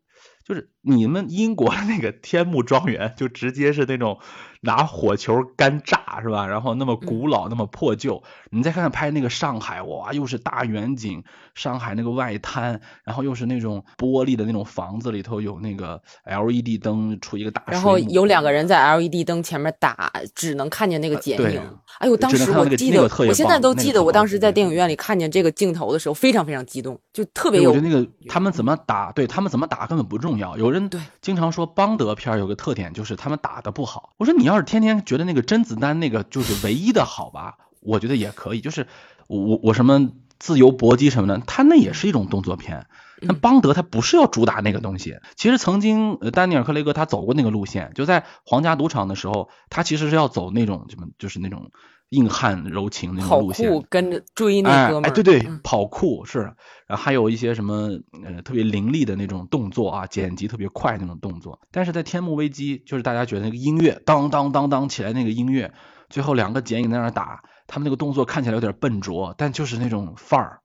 就是你们英国的那个天幕庄园，就直接是那种拿火球干炸，是吧？然后那么古老，那么破旧。你再看看拍那个上海，哇，又是大远景，上海那个外滩，然后又是那种玻璃的那种房子里头有那个 LED 灯出一个大。然后有两个人在 LED 灯前面打，只能看见那个剪影。哎呦，当时我记得，我现在都记得，我当时在电影院里看见这个镜头的时候，非常非常激动，就特别有。我觉得那个他们怎么打，对他们怎么打根本不重要。有人对经常说邦德片有个特点就是他们打的不好。我说你要是天天觉得那个甄子丹那个就是唯一的好吧，我觉得也可以。就是我我什么自由搏击什么的，他那也是一种动作片。那邦德他不是要主打那个东西。其实曾经丹尼尔克雷格他走过那个路线，就在皇家赌场的时候，他其实是要走那种什么，就是那种。硬汉柔情那种路线，跟着追那哥们儿，哎，对对，跑酷是，然后还有一些什么呃特别凌厉的那种动作啊，剪辑特别快那种动作。但是在天幕危机，就是大家觉得那个音乐当当当当起来那个音乐，最后两个剪影在那打，他们那个动作看起来有点笨拙，但就是那种范儿，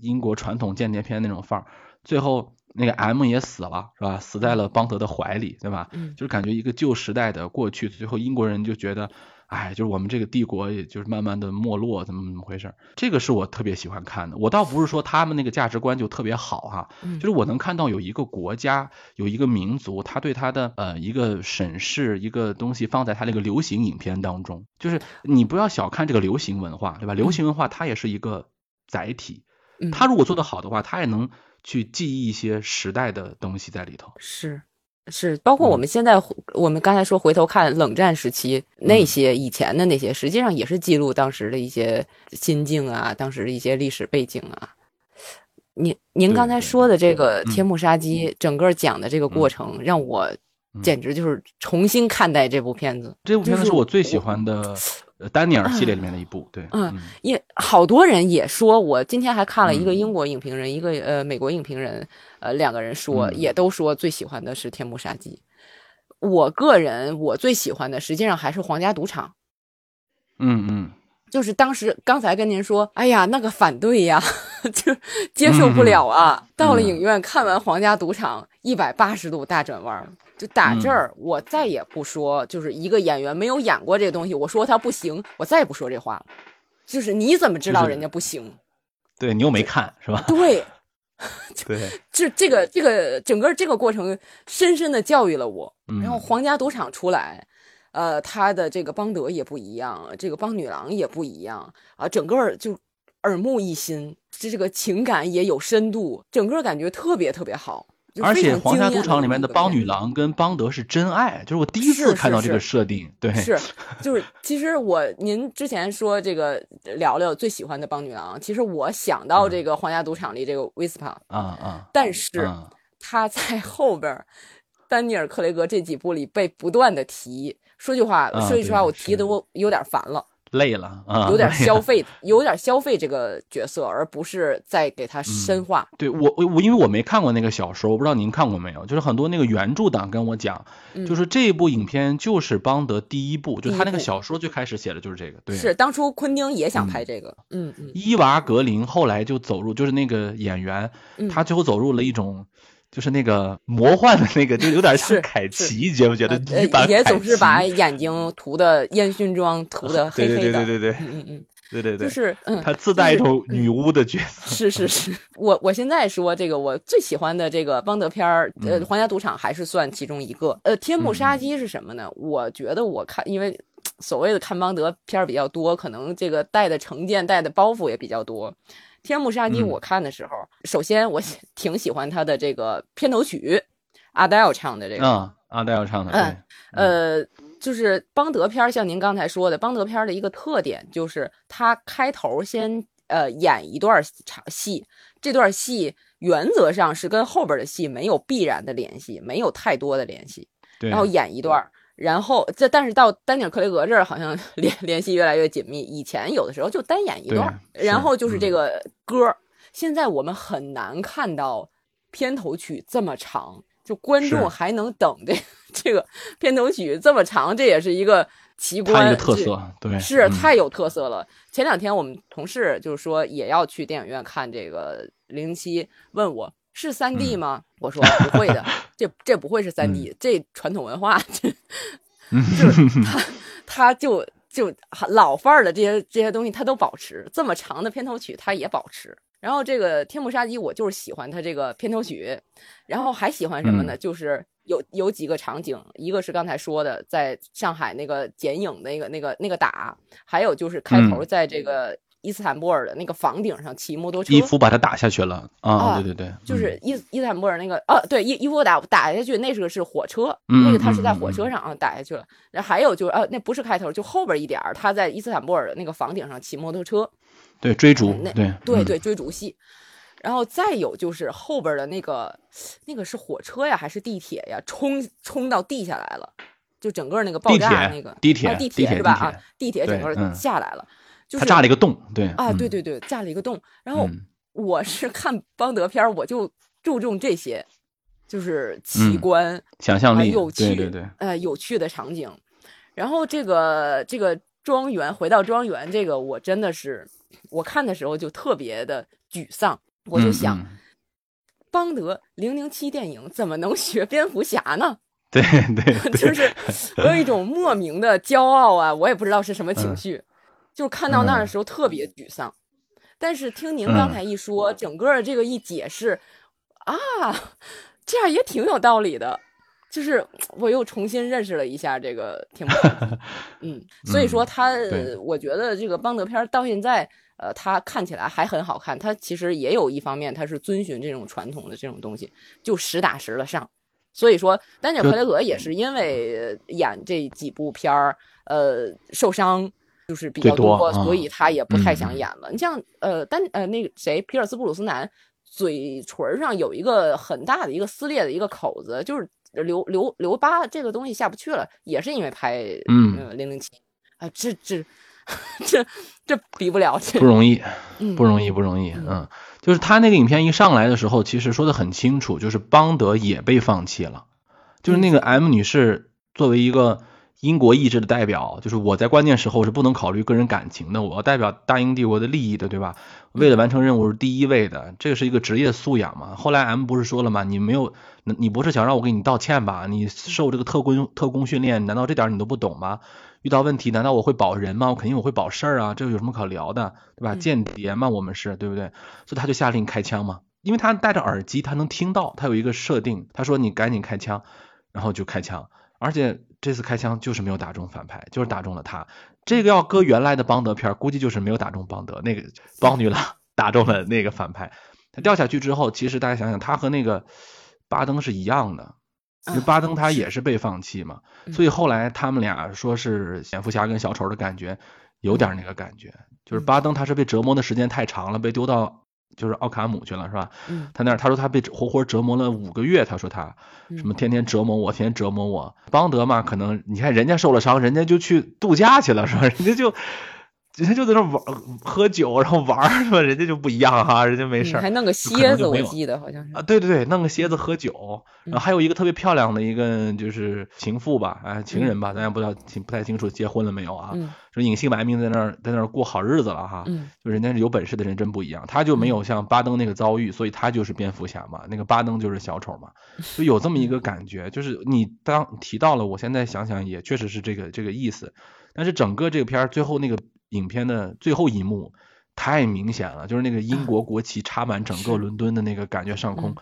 英国传统间谍片那种范儿。最后那个 M 也死了，是吧？死在了邦德的怀里，对吧？嗯，就是感觉一个旧时代的过去，最后英国人就觉得。哎，就是我们这个帝国，也就是慢慢的没落，怎么怎么回事？这个是我特别喜欢看的。我倒不是说他们那个价值观就特别好哈，就是我能看到有一个国家，有一个民族，他对他的呃一个审视一个东西放在他那个流行影片当中，就是你不要小看这个流行文化，对吧？流行文化它也是一个载体，它如果做得好的话，它也能去记忆一些时代的东西在里头。是。是，包括我们现在，我们刚才说回头看冷战时期那些以前的那些，实际上也是记录当时的一些心境啊，当时的一些历史背景啊。您您刚才说的这个天幕杀机，整个讲的这个过程，让我简直就是重新看待这部片子。这部片子是我最喜欢的丹尼尔系列里面的一部。对，嗯，也好多人也说，我今天还看了一个英国影评人，一个呃美国影评人，呃两个人说，也都说最喜欢的是《天幕杀机》。我个人我最喜欢的实际上还是《皇家赌场》。嗯嗯。就是当时刚才跟您说，哎呀，那个反对呀，就接受不了啊。到了影院看完《皇家赌场》，一百八十度大转弯，就打这儿，我再也不说，就是一个演员没有演过这个东西，我说他不行，我再也不说这话了。就是你怎么知道人家不行？对你又没看是吧？对，对，这这个这个整个这个过程深深的教育了我。然后《皇家赌场》出来。呃，他的这个邦德也不一样，这个邦女郎也不一样啊，整个就耳目一新，这这个情感也有深度，整个感觉特别特别好。而且《皇家赌场》里面的邦女郎跟邦德是真爱，就是我第一次看到这个设定。对，是，就是其实我您之前说这个聊聊最喜欢的邦女郎，其实我想到这个《皇家赌场》里这个威斯帕啊啊，但是 他在后边丹尼尔·克雷格这几部里被不断的提。说句话，说句实话，我提的我有点烦了，累了啊，有点 消费，有点消费这个角色，而不是在给他深化。对我，我我，因为我没看过那个小说，我不知道您看过没有。就是很多那个原著党跟我讲，就是这一部影片就是邦德第一部，就他那个小说最开始写的就是这个。对，是当初昆汀也想拍这个。嗯嗯。伊娃格林后来就走入，就是那个演员，他最后走入了一种。就是那个魔幻的那个，就有点像凯奇，觉不觉得？也总是把眼睛涂的烟熏妆，涂的黑黑的。对对对对对对，嗯嗯，对对对，就是嗯，他自带一种女巫的角色。是是是，我我现在说这个我最喜欢的这个邦德片儿，呃，《皇家赌场》还是算其中一个。呃，《天幕杀机》是什么呢？我觉得我看，因为所谓的看邦德片儿比较多，可能这个带的成见、带的包袱也比较多。天幕杀机，我看的时候，首先我 挺喜欢他的这个片头曲，阿黛尔唱的这个。嗯，阿黛尔唱的。嗯，呃，就是邦德片，像您刚才说的，邦德片的一个特点就是他开头先呃演一段场戏，这段戏原则上是跟后边的戏没有必然的联系，没有太多的联系，然后演一段。然后这，但是到丹尼尔·克雷格这儿，好像 联联系越来越紧密。以前有的时候就单演一段，然后就是这个歌。现在我们很难看到片头曲这么长，就观众还能等这 这个片头曲这么长，这也是一个奇观，一个特色，对，是太有特色了。前两天我们同事就是说也要去电影院看这个《零零七》，问我。是三 D 吗？我说不会的，这这不会是三 D，这传统文化，这 就是他他就就老范儿的这些这些东西，他都保持这么长的片头曲，他也保持。然后这个《天幕杀机》，我就是喜欢他这个片头曲，然后还喜欢什么呢？就是有有几个场景，一个是刚才说的，在上海那个剪影那个那个那个打，还有就是开头在这个。伊斯坦布尔的那个房顶上骑摩托车，伊夫把他打下去了啊！对对对，就是伊伊斯坦布尔那个哦，对伊伊夫打打下去，那是个是火车，那个他是在火车上啊打下去了。然后还有就是呃，那不是开头，就后边一点他在伊斯坦布尔的那个房顶上骑摩托车，对追逐，对对对追逐戏。然后再有就是后边的那个那个是火车呀还是地铁呀？冲冲到地下来了，就整个那个爆炸那个地铁地铁是吧？啊，地铁整个下来了。他炸了一个洞，对啊，对对对，炸了一个洞。然后我是看邦德片我就注重这些，就是奇观、想象力、有趣，对对对，呃，有趣的场景。然后这个这个庄园，回到庄园，这个我真的是我看的时候就特别的沮丧，我就想，邦德零零七电影怎么能学蝙蝠侠呢？对 对，就是我有一种莫名的骄傲啊，我也不知道是什么情绪。就看到那儿的时候特别沮丧，但是听您刚才一说，整个这个一解释，啊，这样也挺有道理的。就是我又重新认识了一下这个天幕，嗯，所以说他，我觉得这个邦德片到现在，呃，他看起来还很好看。他其实也有一方面，他是遵循这种传统的这种东西，就实打实的上。所以说，丹尼尔·克雷格也是因为演这几部片儿，呃，受伤。就是比较多，所以他也不太想演了。你像呃，丹呃那个谁，皮尔斯布鲁斯南，嘴唇上有一个很大的一个撕裂的一个口子，就是留留留疤，这个东西下不去了，也是因为拍嗯。零零七，啊，这这 这这比不了，不容易，嗯。不容易，不容易。嗯，就是他那个影片一上来的时候，其实说的很清楚，就是邦德也被放弃了，就是那个 M 女士作为一个英国意志的代表，就是我在关键时候是不能考虑个人感情的，我要代表大英帝国的利益的，对吧？为了完成任务是第一位的，这个是一个职业素养嘛。后来 M 不是说了吗？你没有，你不是想让我给你道歉吧？你受这个特工特工训练，难道这点你都不懂吗？遇到问题，难道我会保人吗？我肯定我会保事儿啊，这有什么可聊的，对吧？间谍嘛，我们是对不对？所以他就下令开枪嘛，因为他戴着耳机，他能听到，他有一个设定，他说你赶紧开枪，然后就开枪，而且这次开枪就是没有打中反派，就是打中了他。这个要搁原来的邦德片，估计就是没有打中邦德，那个邦女郎 打中了那个反派。他掉下去之后，其实大家想想，他和那个巴登是一样的。因为巴登他也是被放弃嘛，所以后来他们俩说是蝙蝠侠跟小丑的感觉，有点那个感觉，就是巴登他是被折磨的时间太长了，被丢到就是奥卡姆去了，是吧？嗯，他那他说他被活活折磨了五个月，他说他什么天天折磨我，天天折磨我。邦德嘛，可能你看人家受了伤，人家就去度假去了，是吧？人家就。人家就在那玩喝酒，然后玩是吧？人家就不一样哈，人家没事还弄个蝎子，我记得好像是啊，对对对，弄个蝎子喝酒，然后还有一个特别漂亮的一个就是情妇吧，啊，情人吧，咱也不知道清不太清楚结婚了没有啊？说隐姓埋名在那儿在那儿过好日子了哈，就人家是有本事的人真不一样，他就没有像巴登那个遭遇，所以他就是蝙蝠侠嘛，那个巴登就是小丑嘛，就有这么一个感觉，就是你当提到了，我现在想想也确实是这个这个意思，但是整个这个片儿最后那个。影片的最后一幕太明显了，就是那个英国国旗插满整个伦敦的那个感觉，上空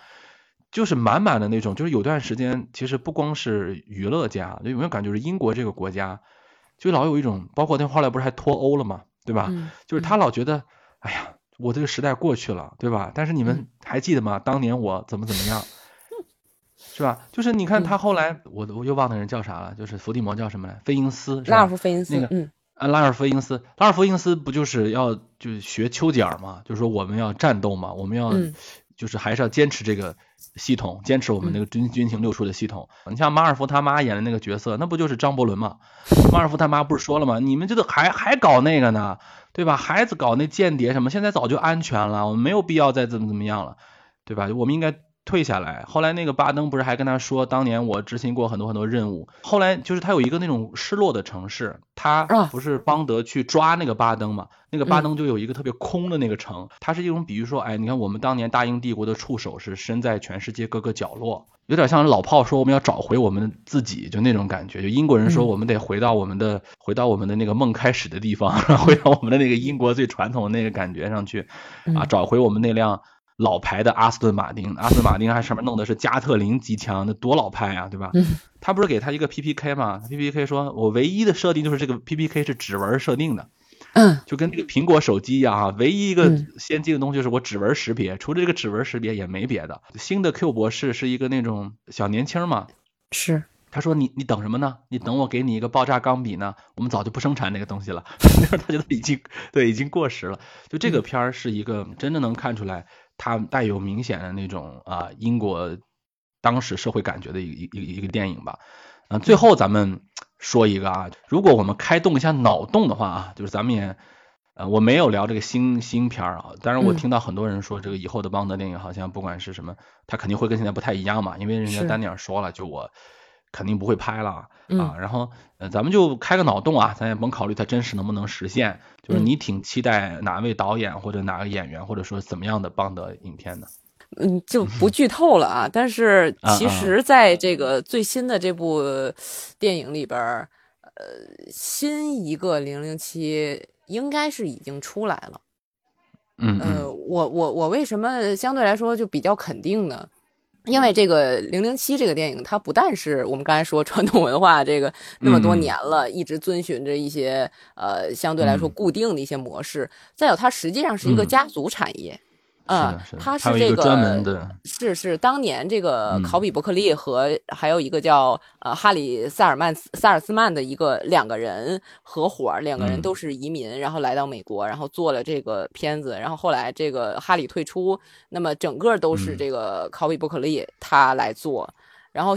就是满满的那种。就是有段时间，其实不光是娱乐家，就有没有感觉，就是英国这个国家就老有一种，包括他后来不是还脱欧了嘛，对吧？就是他老觉得，哎呀，我这个时代过去了，对吧？但是你们还记得吗？当年我怎么怎么样，是吧？就是你看他后来，我我又忘那人叫啥了，就是伏地魔叫什么来？菲因斯，拉尔夫·菲因斯，那个，嗯。啊，拉尔夫因斯，拉尔夫因斯不就是要就学丘吉尔嘛？就是说我们要战斗嘛，我们要就是还是要坚持这个系统，坚持我们那个军军情六处的系统。你像马尔福他妈演的那个角色，那不就是张伯伦嘛？马尔福他妈不是说了吗？你们这个还还搞那个呢，对吧？孩子搞那间谍什么，现在早就安全了，我们没有必要再怎么怎么样了，对吧？我们应该。退下来，后来那个巴登不是还跟他说，当年我执行过很多很多任务。后来就是他有一个那种失落的城市，他不是邦德去抓那个巴登嘛？那个巴登就有一个特别空的那个城，它是一种比喻说，哎，你看我们当年大英帝国的触手是伸在全世界各个角落，有点像老炮说我们要找回我们自己，就那种感觉。就英国人说我们得回到我们的，回到我们的那个梦开始的地方，回到我们的那个英国最传统的那个感觉上去，啊，找回我们那辆。老牌的阿斯顿马丁，阿斯顿马丁还上面弄的是加特林机枪，那多老派啊，对吧？他不是给他一个 PPK 吗？PPK 说，我唯一的设定就是这个 PPK 是指纹设定的，嗯，就跟那个苹果手机一样啊，唯一一个先进的东西就是我指纹识别，除了这个指纹识别也没别的。新的 Q 博士是一个那种小年轻嘛，是，他说你你等什么呢？你等我给你一个爆炸钢笔呢？我们早就不生产那个东西了，他觉得已经对已经过时了。就这个片儿是一个真的能看出来。它带有明显的那种啊英国当时社会感觉的一一一一个电影吧，嗯，最后咱们说一个啊，如果我们开动一下脑洞的话啊，就是咱们也呃我没有聊这个新新片儿啊，当然我听到很多人说这个以后的邦德电影好像不管是什么，它肯定会跟现在不太一样嘛，因为人家丹尼尔说了，就我。肯定不会拍了啊，然后呃，咱们就开个脑洞啊，咱也甭考虑它真实能不能实现，就是你挺期待哪位导演或者哪个演员，或者说怎么样的邦德影片呢？嗯，就不剧透了啊。但是其实在这个最新的这部电影里边，呃，新一个零零七应该是已经出来了。嗯呃，我我我为什么相对来说就比较肯定呢？因为这个《零零七》这个电影，它不但是我们刚才说传统文化这个那么多年了，一直遵循着一些呃相对来说固定的一些模式，再有它实际上是一个家族产业。嗯，他是这个是是当年这个考比伯克利和还有一个叫呃哈里萨尔曼萨尔斯曼的一个两个人合伙，两个人都是移民，然后来到美国，然后做了这个片子，然后后来这个哈里退出，那么整个都是这个考比伯克利他来做，然后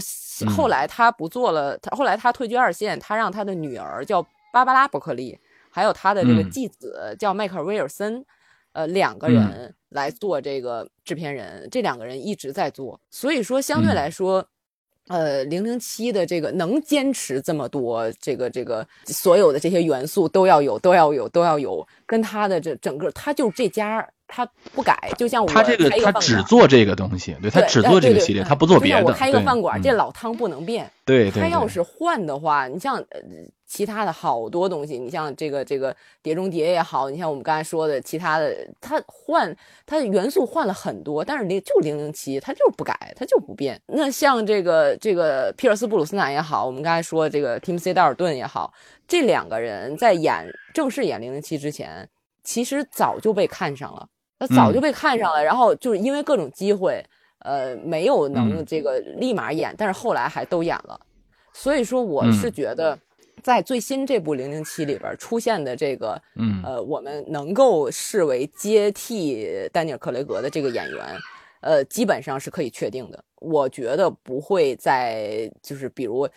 后来他不做了，他后来他退居二线，他让他的女儿叫。芭芭拉·伯克利，还有他的这个继子叫迈克尔·威尔森，呃，两个人来做这个制片人，这两个人一直在做，所以说相对来说。呃，零零七的这个能坚持这么多，这个这个所有的这些元素都要有，都要有，都要有，跟他的这整个，他就这家。他不改，就像我他这个他只做这个东西，对他只做这个系列，他不做别的。我开一个饭馆，这老汤不能变。对，他要是换的话，你像其他的好多东西，你像这个这个《碟中谍》也好，你像我们刚才说的其他的，他换他的元素换了很多，但是零就零零七，他就是不改，他就不变。那像这个这个皮尔斯布鲁斯南也好，我们刚才说这个 Tim C 道尔顿也好，这两个人在演正式演零零七之前，其实早就被看上了。他早就被看上了，然后就是因为各种机会，呃，没有能这个立马演，但是后来还都演了。所以说，我是觉得，在最新这部《零零七》里边出现的这个，呃，我们能够视为接替丹尼尔·克雷格的这个演员，呃，基本上是可以确定的。我觉得不会再就是比如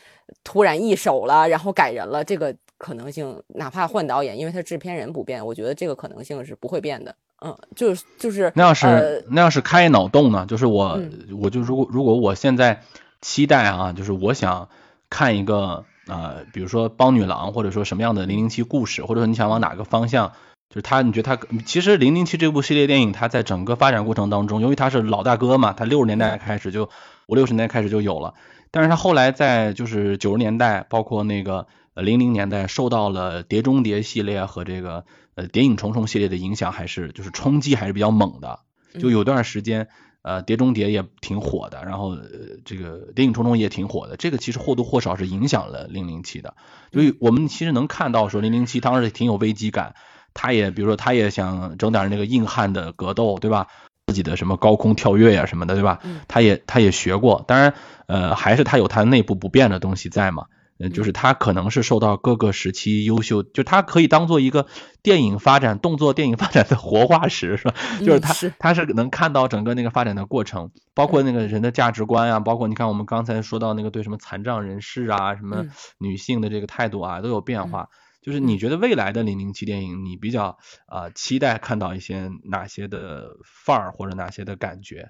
突然易手了，然后改人了，这个可能性，哪怕换导演，因为他制片人不变，我觉得这个可能性是不会变的。嗯，就是就是那要是那要是开脑洞呢？就是我我就如果如果我现在期待啊，就是我想看一个呃，比如说帮女郎，或者说什么样的零零七故事，或者说你想往哪个方向，就是他你觉得他其实零零七这部系列电影，它在整个发展过程当中，由于他是老大哥嘛，他六十年代开始就五六十年代开始就有了，但是他后来在就是九十年代，包括那个零零年代，受到了碟中谍系列和这个。呃，谍影重重系列的影响还是就是冲击还是比较猛的，就有段时间，呃，碟中谍也挺火的，然后呃、这个谍影重重也挺火的，这个其实或多或少是影响了零零七的，所以我们其实能看到说零零七当时挺有危机感，他也比如说他也想整点那个硬汉的格斗，对吧？自己的什么高空跳跃呀什么的，对吧？他也他也学过，当然呃还是他有他内部不变的东西在嘛。嗯，就是他可能是受到各个时期优秀，就他可以当做一个电影发展、动作电影发展的活化石，是吧？就是他，他是能看到整个那个发展的过程，包括那个人的价值观啊，包括你看我们刚才说到那个对什么残障人士啊、什么女性的这个态度啊都有变化。就是你觉得未来的零零七电影，你比较啊期待看到一些哪些的范儿或者哪些的感觉？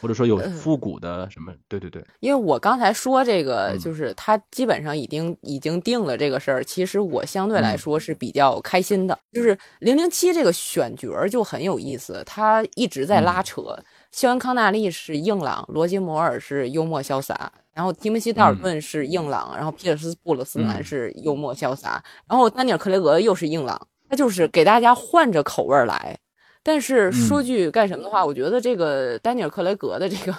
或者说有复古的什么？对对对，因为我刚才说这个，就是他基本上已经已经定了这个事儿。其实我相对来说是比较开心的，就是零零七这个选角就很有意思，他一直在拉扯。肖恩康纳利是硬朗，罗杰摩尔是幽默潇洒，然后提姆西道尔顿是硬朗，然后皮尔斯布鲁斯南是幽默潇洒，然后丹尼尔克雷格又是硬朗，他就是给大家换着口味来。但是说句干什么的话，我觉得这个丹尼尔·克雷格的这个，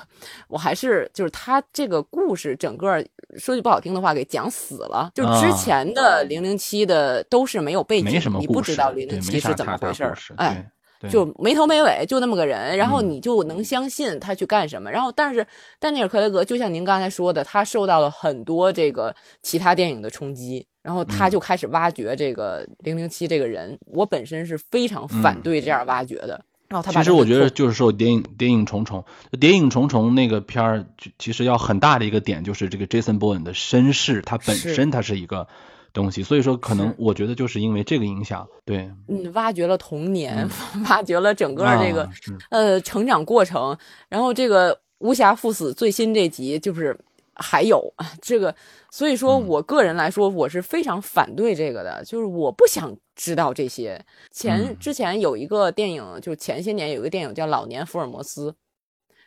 我还是就是他这个故事整个说句不好听的话给讲死了。就之前的零零七的都是没有背景，你不知道零零七是怎么回事儿，哎，就没头没尾就那么个人，然后你就能相信他去干什么。然后但是丹尼尔·克雷格就像您刚才说的，他受到了很多这个其他电影的冲击。然后他就开始挖掘这个零零七这个人，我本身是非常反对这样挖掘的。然后他其实我觉得就是说，谍影谍影重重，谍影重重那个片儿，其实要很大的一个点就是这个 Jason Bourne 的身世，他本身他是一个东西，所以说可能我觉得就是因为这个影响，对，嗯，挖掘了童年，挖掘了整个这个呃成长过程，然后这个无暇赴死最新这集就是。还有这个，所以说我个人来说，我是非常反对这个的，就是我不想知道这些。前之前有一个电影，就前些年有一个电影叫《老年福尔摩斯》，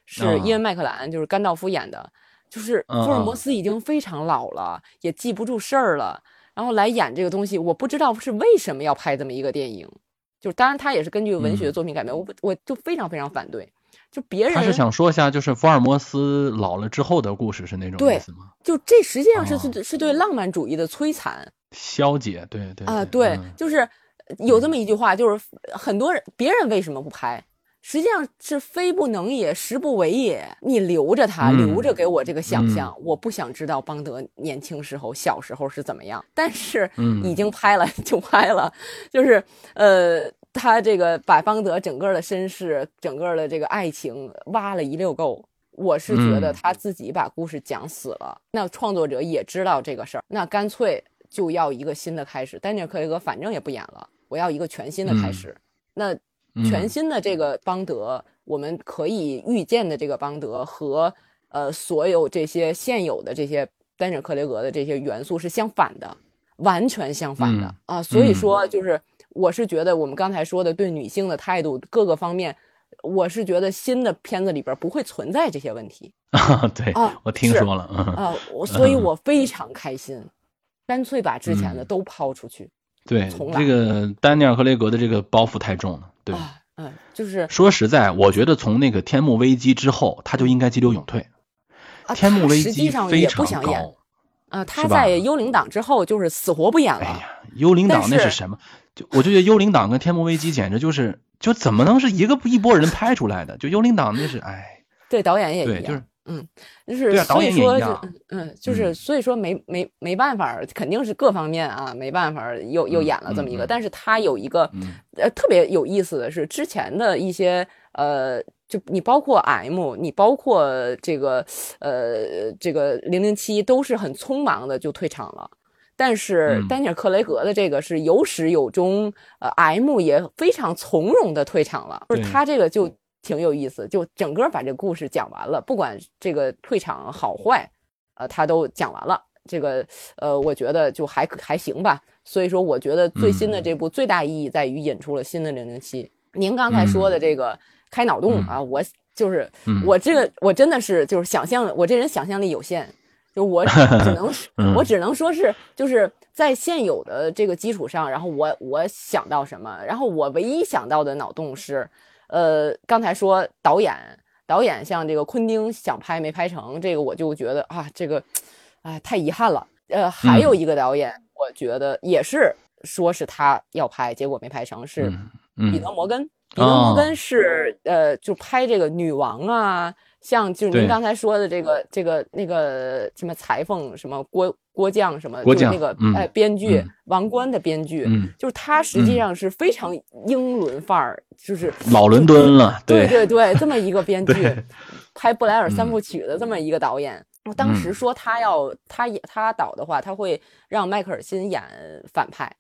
是伊恩麦克兰，就是甘道夫演的，就是福尔摩。斯已经非常老了，也记不住事儿了，然后来演这个东西，我不知道是为什么要拍这么一个电影，就是当然他也是根据文学作品改编，我我就非常非常反对。就别人他是想说一下，就是福尔摩斯老了之后的故事是那种意思吗？就这实际上是是是对浪漫主义的摧残、消解。对对啊，对，就是有这么一句话，就是很多人别人为什么不拍？实际上是非不能也，实不为也。你留着他，留着给我这个想象，我不想知道邦德年轻时候、小时候是怎么样。但是已经拍了 就拍了，就是呃。他这个把邦德整个的身世、整个的这个爱情挖了一溜够，我是觉得他自己把故事讲死了。那创作者也知道这个事儿，那干脆就要一个新的开始。丹尼尔·克雷格反正也不演了，我要一个全新的开始。那全新的这个邦德，我们可以预见的这个邦德和呃所有这些现有的这些丹尼尔·克雷格的这些元素是相反的，完全相反的啊。所以说，就是我是觉得我们刚才说的对女性的态度各个方面。我是觉得新的片子里边不会存在这些问题 啊，对啊，我听说了啊，我 所以我非常开心，干脆把之前的都抛出去，对，这个丹尼尔·克雷格的这个包袱太重了，对，嗯，就是说实在，我觉得从那个天幕危机之后，他就应该急流勇退，天幕危机非常高啊，他在幽灵党之后就是死活不演了，哎呀，幽灵党那是什么？就我就觉得幽灵党跟天幕危机简直就是。就怎么能是一个一拨人拍出来的？就幽灵党那是哎，对导演也一样，就是嗯，就是所以说就嗯，就是所以说没没没办法，肯定是各方面啊没办法，又又演了这么一个。但是他有一个呃特别有意思的是，之前的一些呃，就你包括 M，你包括这个呃这个零零七都是很匆忙的就退场了。但是丹尼尔·克雷格的这个是有始有终，呃，M 也非常从容的退场了，就是他这个就挺有意思，就整个把这个故事讲完了，不管这个退场好坏，呃，他都讲完了。这个呃，我觉得就还还行吧。所以说，我觉得最新的这部最大意义在于引出了新的零零七。您刚才说的这个开脑洞啊，我就是我这个我真的是就是想象，我这人想象力有限。就我只 能，我只能说是，就是在现有的这个基础上，然后我我想到什么，然后我唯一想到的脑洞是，呃，刚才说导演，导演像这个昆汀想拍没拍成，这个我就觉得啊，这个，哎，太遗憾了。呃，还有一个导演，我觉得也是说是他要拍，结果没拍成，是彼得摩根。彼得摩根是呃，就拍这个女王啊。像就是您刚才说的这个这个那个什么裁缝什么郭郭将什么，就是那个哎编剧王冠的编剧，就是他实际上是非常英伦范儿，就是老伦敦了，对对对，这么一个编剧，拍布莱尔三部曲的这么一个导演，我当时说他要他演他导的话，他会让迈克尔辛演反派，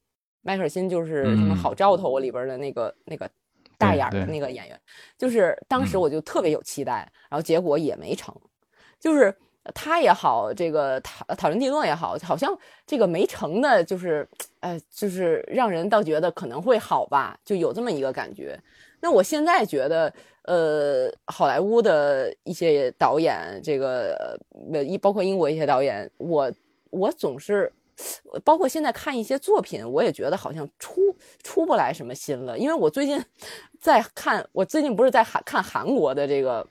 迈克尔辛就是什么好兆头里边的那个那个。大眼的那个演员，就是当时我就特别有期待，然后结果也没成，就是他也好，这个讨讨论蒂诺也好，好像这个没成的，就是呃，就是让人倒觉得可能会好吧，就有这么一个感觉。那我现在觉得，呃，好莱坞的一些导演，这个呃，一包括英国一些导演，我我总是。包括现在看一些作品，我也觉得好像出出不来什么新了。因为我最近 在看，我最近不是在韩看韩国的这个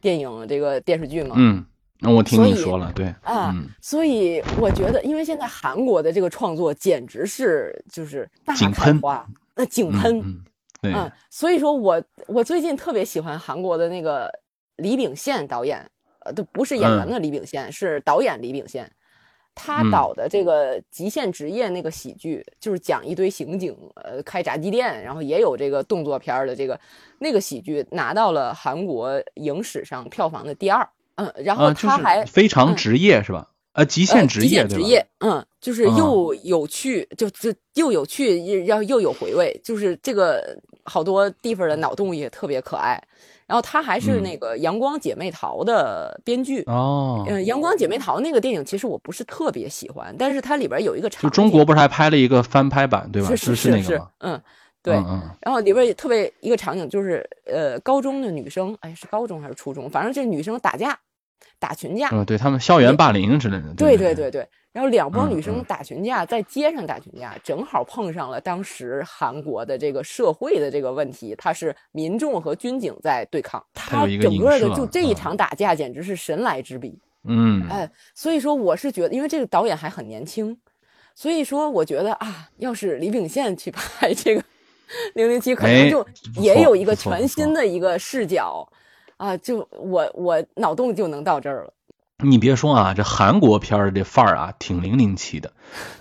电影、这个电视剧吗？嗯，那我听你说了，对啊，所以我觉得，因为现在韩国的这个创作简直是就是大开花，那井喷，嗯，所以说我我最近特别喜欢韩国的那个李秉宪导演，呃，都不是演员的李秉宪，是导演李秉宪。他导的这个《极限职业》那个喜剧，就是讲一堆刑警，呃，开炸鸡店，然后也有这个动作片的这个那个喜剧，拿到了韩国影史上票房的第二。嗯，然后他还非常职业是吧？呃，极限职业职业，嗯，就是又有趣，就就又有趣，要又有回味，就是这个好多地方的脑洞也特别可爱。然后他还是那个《阳光姐妹淘》的编剧哦。嗯，《阳光姐妹淘》那个电影其实我不是特别喜欢，但是它里边有一个场就中国不是还拍了一个翻拍版对吧？是是是，嗯，对。然后里边也特别一个场景就是呃，高中的女生，哎，是高中还是初中？反正这女生打架，打群架。嗯，对他们校园霸凌之类的。对对对对。然后两帮女生打群架，在街上打群架，正好碰上了当时韩国的这个社会的这个问题，它是民众和军警在对抗，他整个的就这一场打架简直是神来之笔。嗯，哎，所以说我是觉得，因为这个导演还很年轻，所以说我觉得啊，要是李秉宪去拍这个 《零零七》，可能就也有一个全新的一个视角啊，就我我脑洞就能到这儿了。你别说啊，这韩国片儿这范儿啊，挺零零七的。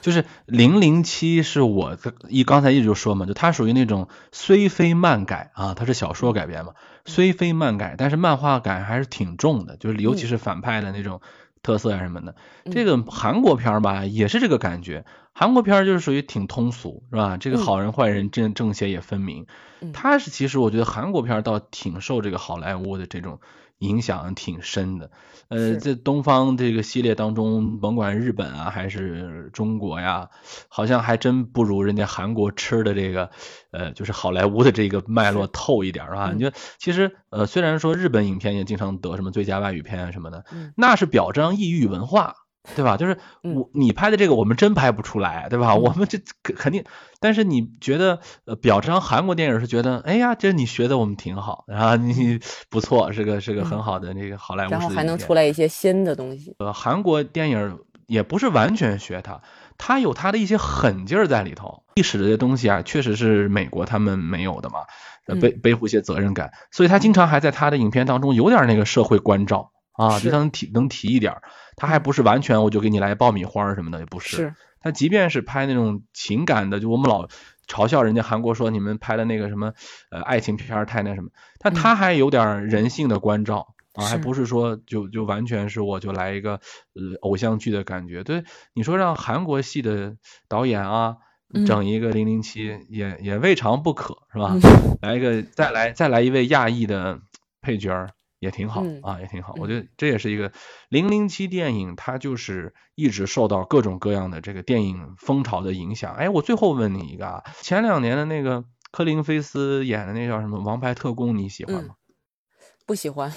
就是零零七是我一刚才一直就说嘛，就它属于那种虽非漫改啊，它是小说改编嘛，虽非漫改，但是漫画感还是挺重的，就是尤其是反派的那种特色啊什么的。这个韩国片儿吧，也是这个感觉。韩国片就是属于挺通俗，是吧？这个好人坏人正正邪也分明。他是其实我觉得韩国片倒挺受这个好莱坞的这种影响挺深的。呃，在东方这个系列当中，甭管日本啊还是中国呀，好像还真不如人家韩国吃的这个呃，就是好莱坞的这个脉络透一点啊。你就其实呃，虽然说日本影片也经常得什么最佳外语片啊什么的，那是表彰异域文化。对吧？就是我你拍的这个，我们真拍不出来，对吧？我们这肯定，但是你觉得呃，表彰韩国电影是觉得，哎呀，这你学的我们挺好，然后你 不错，是个是个很好的那个好莱坞，然后还能出来一些新的东西。呃，韩国电影也不是完全学它，它有它的一些狠劲儿在里头。历史这些东西啊，确实是美国他们没有的嘛，背背负一些责任感，所以他经常还在他的影片当中有点那个社会关照啊，就能提能提一点。他还不是完全，我就给你来爆米花什么的，也不是。是。他即便是拍那种情感的，就我们老嘲笑人家韩国说你们拍的那个什么呃爱情片太那什么，但他还有点人性的关照啊，还不是说就就完全是我就来一个呃偶像剧的感觉。对，你说让韩国系的导演啊整一个零零七也也未尝不可，是吧？来一个再来再来一位亚裔的配角。也挺好啊，也挺好。我觉得这也是一个零零七电影，它就是一直受到各种各样的这个电影风潮的影响。哎，我最后问你一个啊，前两年的那个科林菲斯演的那叫什么《王牌特工》，你喜欢吗？不喜欢。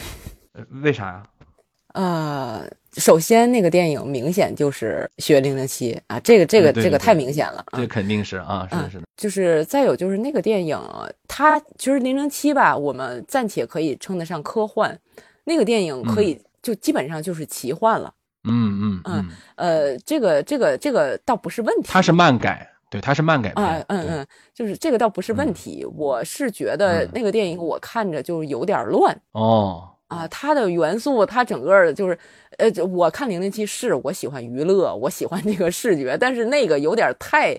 呃，为啥呀？呃，首先那个电影明显就是学零零七啊，这个这个这个太明显了。这肯定是啊，是的，是的。就是再有就是那个电影，它其实零零七吧，我们暂且可以称得上科幻，那个电影可以就基本上就是奇幻了。嗯嗯嗯。呃，这个这个这个倒不是问题。它是漫改，对，它是漫改啊。嗯嗯，就是这个倒不是问题。我是觉得那个电影我看着就有点乱。哦。啊，它的元素，它整个就是，呃，我看零零七是我喜欢娱乐，我喜欢这个视觉，但是那个有点太，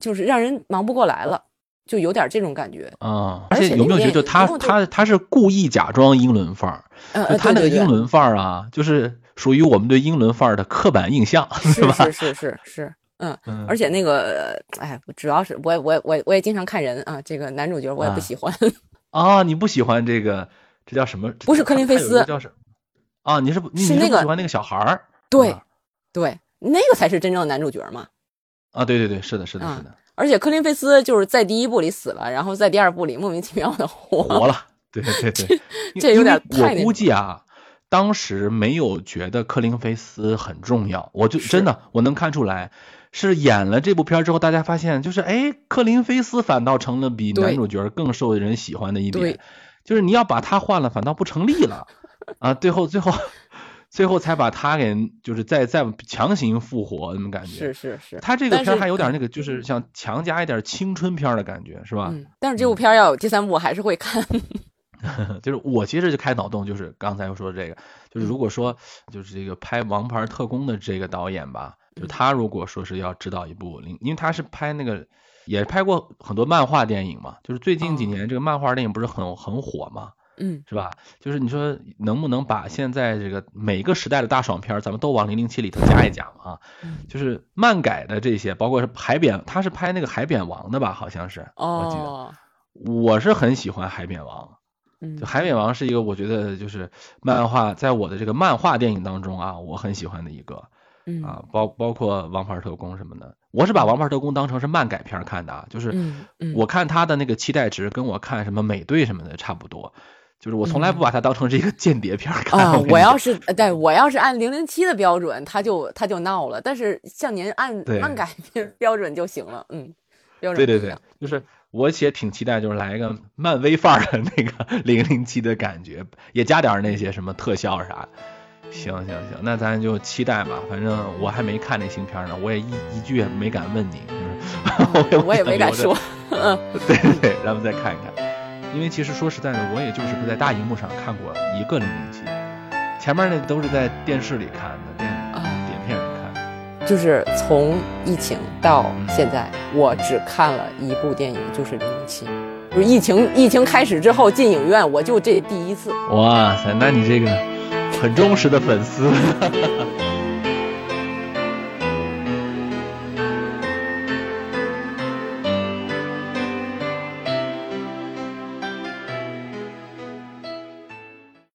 就是让人忙不过来了，就有点这种感觉啊。而且有没有觉得他他他是故意假装英伦范儿？就，他那个英伦范儿啊，就是属于我们对英伦范儿的刻板印象，是吧？是是是是，嗯，而且那个，哎，主要是我我我我也经常看人啊，这个男主角我也不喜欢 啊，你不喜欢这个？这叫什么？不是科林菲斯，叫什？啊，你是你是那个喜欢那个小孩儿？对，对，那个才是真正的男主角嘛。啊，对对对，是的，是的，是的。而且科林菲斯就是在第一部里死了，然后在第二部里莫名其妙的活活了。对对对，这有点太……我估计啊，当时没有觉得科林菲斯很重要，我就真的我能看出来，是演了这部片之后，大家发现就是哎，克林菲斯反倒成了比男主角更受人喜欢的一点。就是你要把他换了，反倒不成立了 啊！最后最后最后才把他给就是再再强行复活，那么感觉是是是。他这个片还有点那个，就是像强加一点青春片的感觉，是吧？但是这部片要有第三部，我还是会看。就是我其实就开脑洞，就是刚才说的这个，就是如果说就是这个拍《王牌特工》的这个导演吧，就他如果说是要指导一部，因为他是拍那个。也拍过很多漫画电影嘛，就是最近几年这个漫画电影不是很很火嘛，嗯，是吧？就是你说能不能把现在这个每个时代的大爽片，咱们都往零零七里头加一加嘛？啊，就是漫改的这些，包括是海扁，他是拍那个海扁王的吧？好像是，我记得，我是很喜欢海扁王，就海扁王是一个我觉得就是漫画在我的这个漫画电影当中啊，我很喜欢的一个。啊，包包括王牌特工什么的，我是把王牌特工当成是漫改片看的啊，就是我看他的那个期待值跟我看什么美队什么的差不多，就是我从来不把它当成是一个间谍片看。啊，我要是对我要是按零零七的标准，他就他就闹了，但是像您按漫改标准就行了，嗯，标准对对对，就是我也挺期待，就是来一个漫威范儿的那个 零零七的感觉，也加点那些什么特效啥。行行行，那咱就期待吧。反正我还没看那新片呢，我也一一句也没敢问你，我也没敢说。对对对，咱们再看一看。因为其实说实在的，我也就是在大荧幕上看过一个零零七，前面那都是在电视里看的，电影碟片里看。就是从疫情到现在，我只看了一部电影，就是零零七。就是疫情疫情开始之后进影院，我就这第一次。哇塞，那你这个。很忠实的粉丝。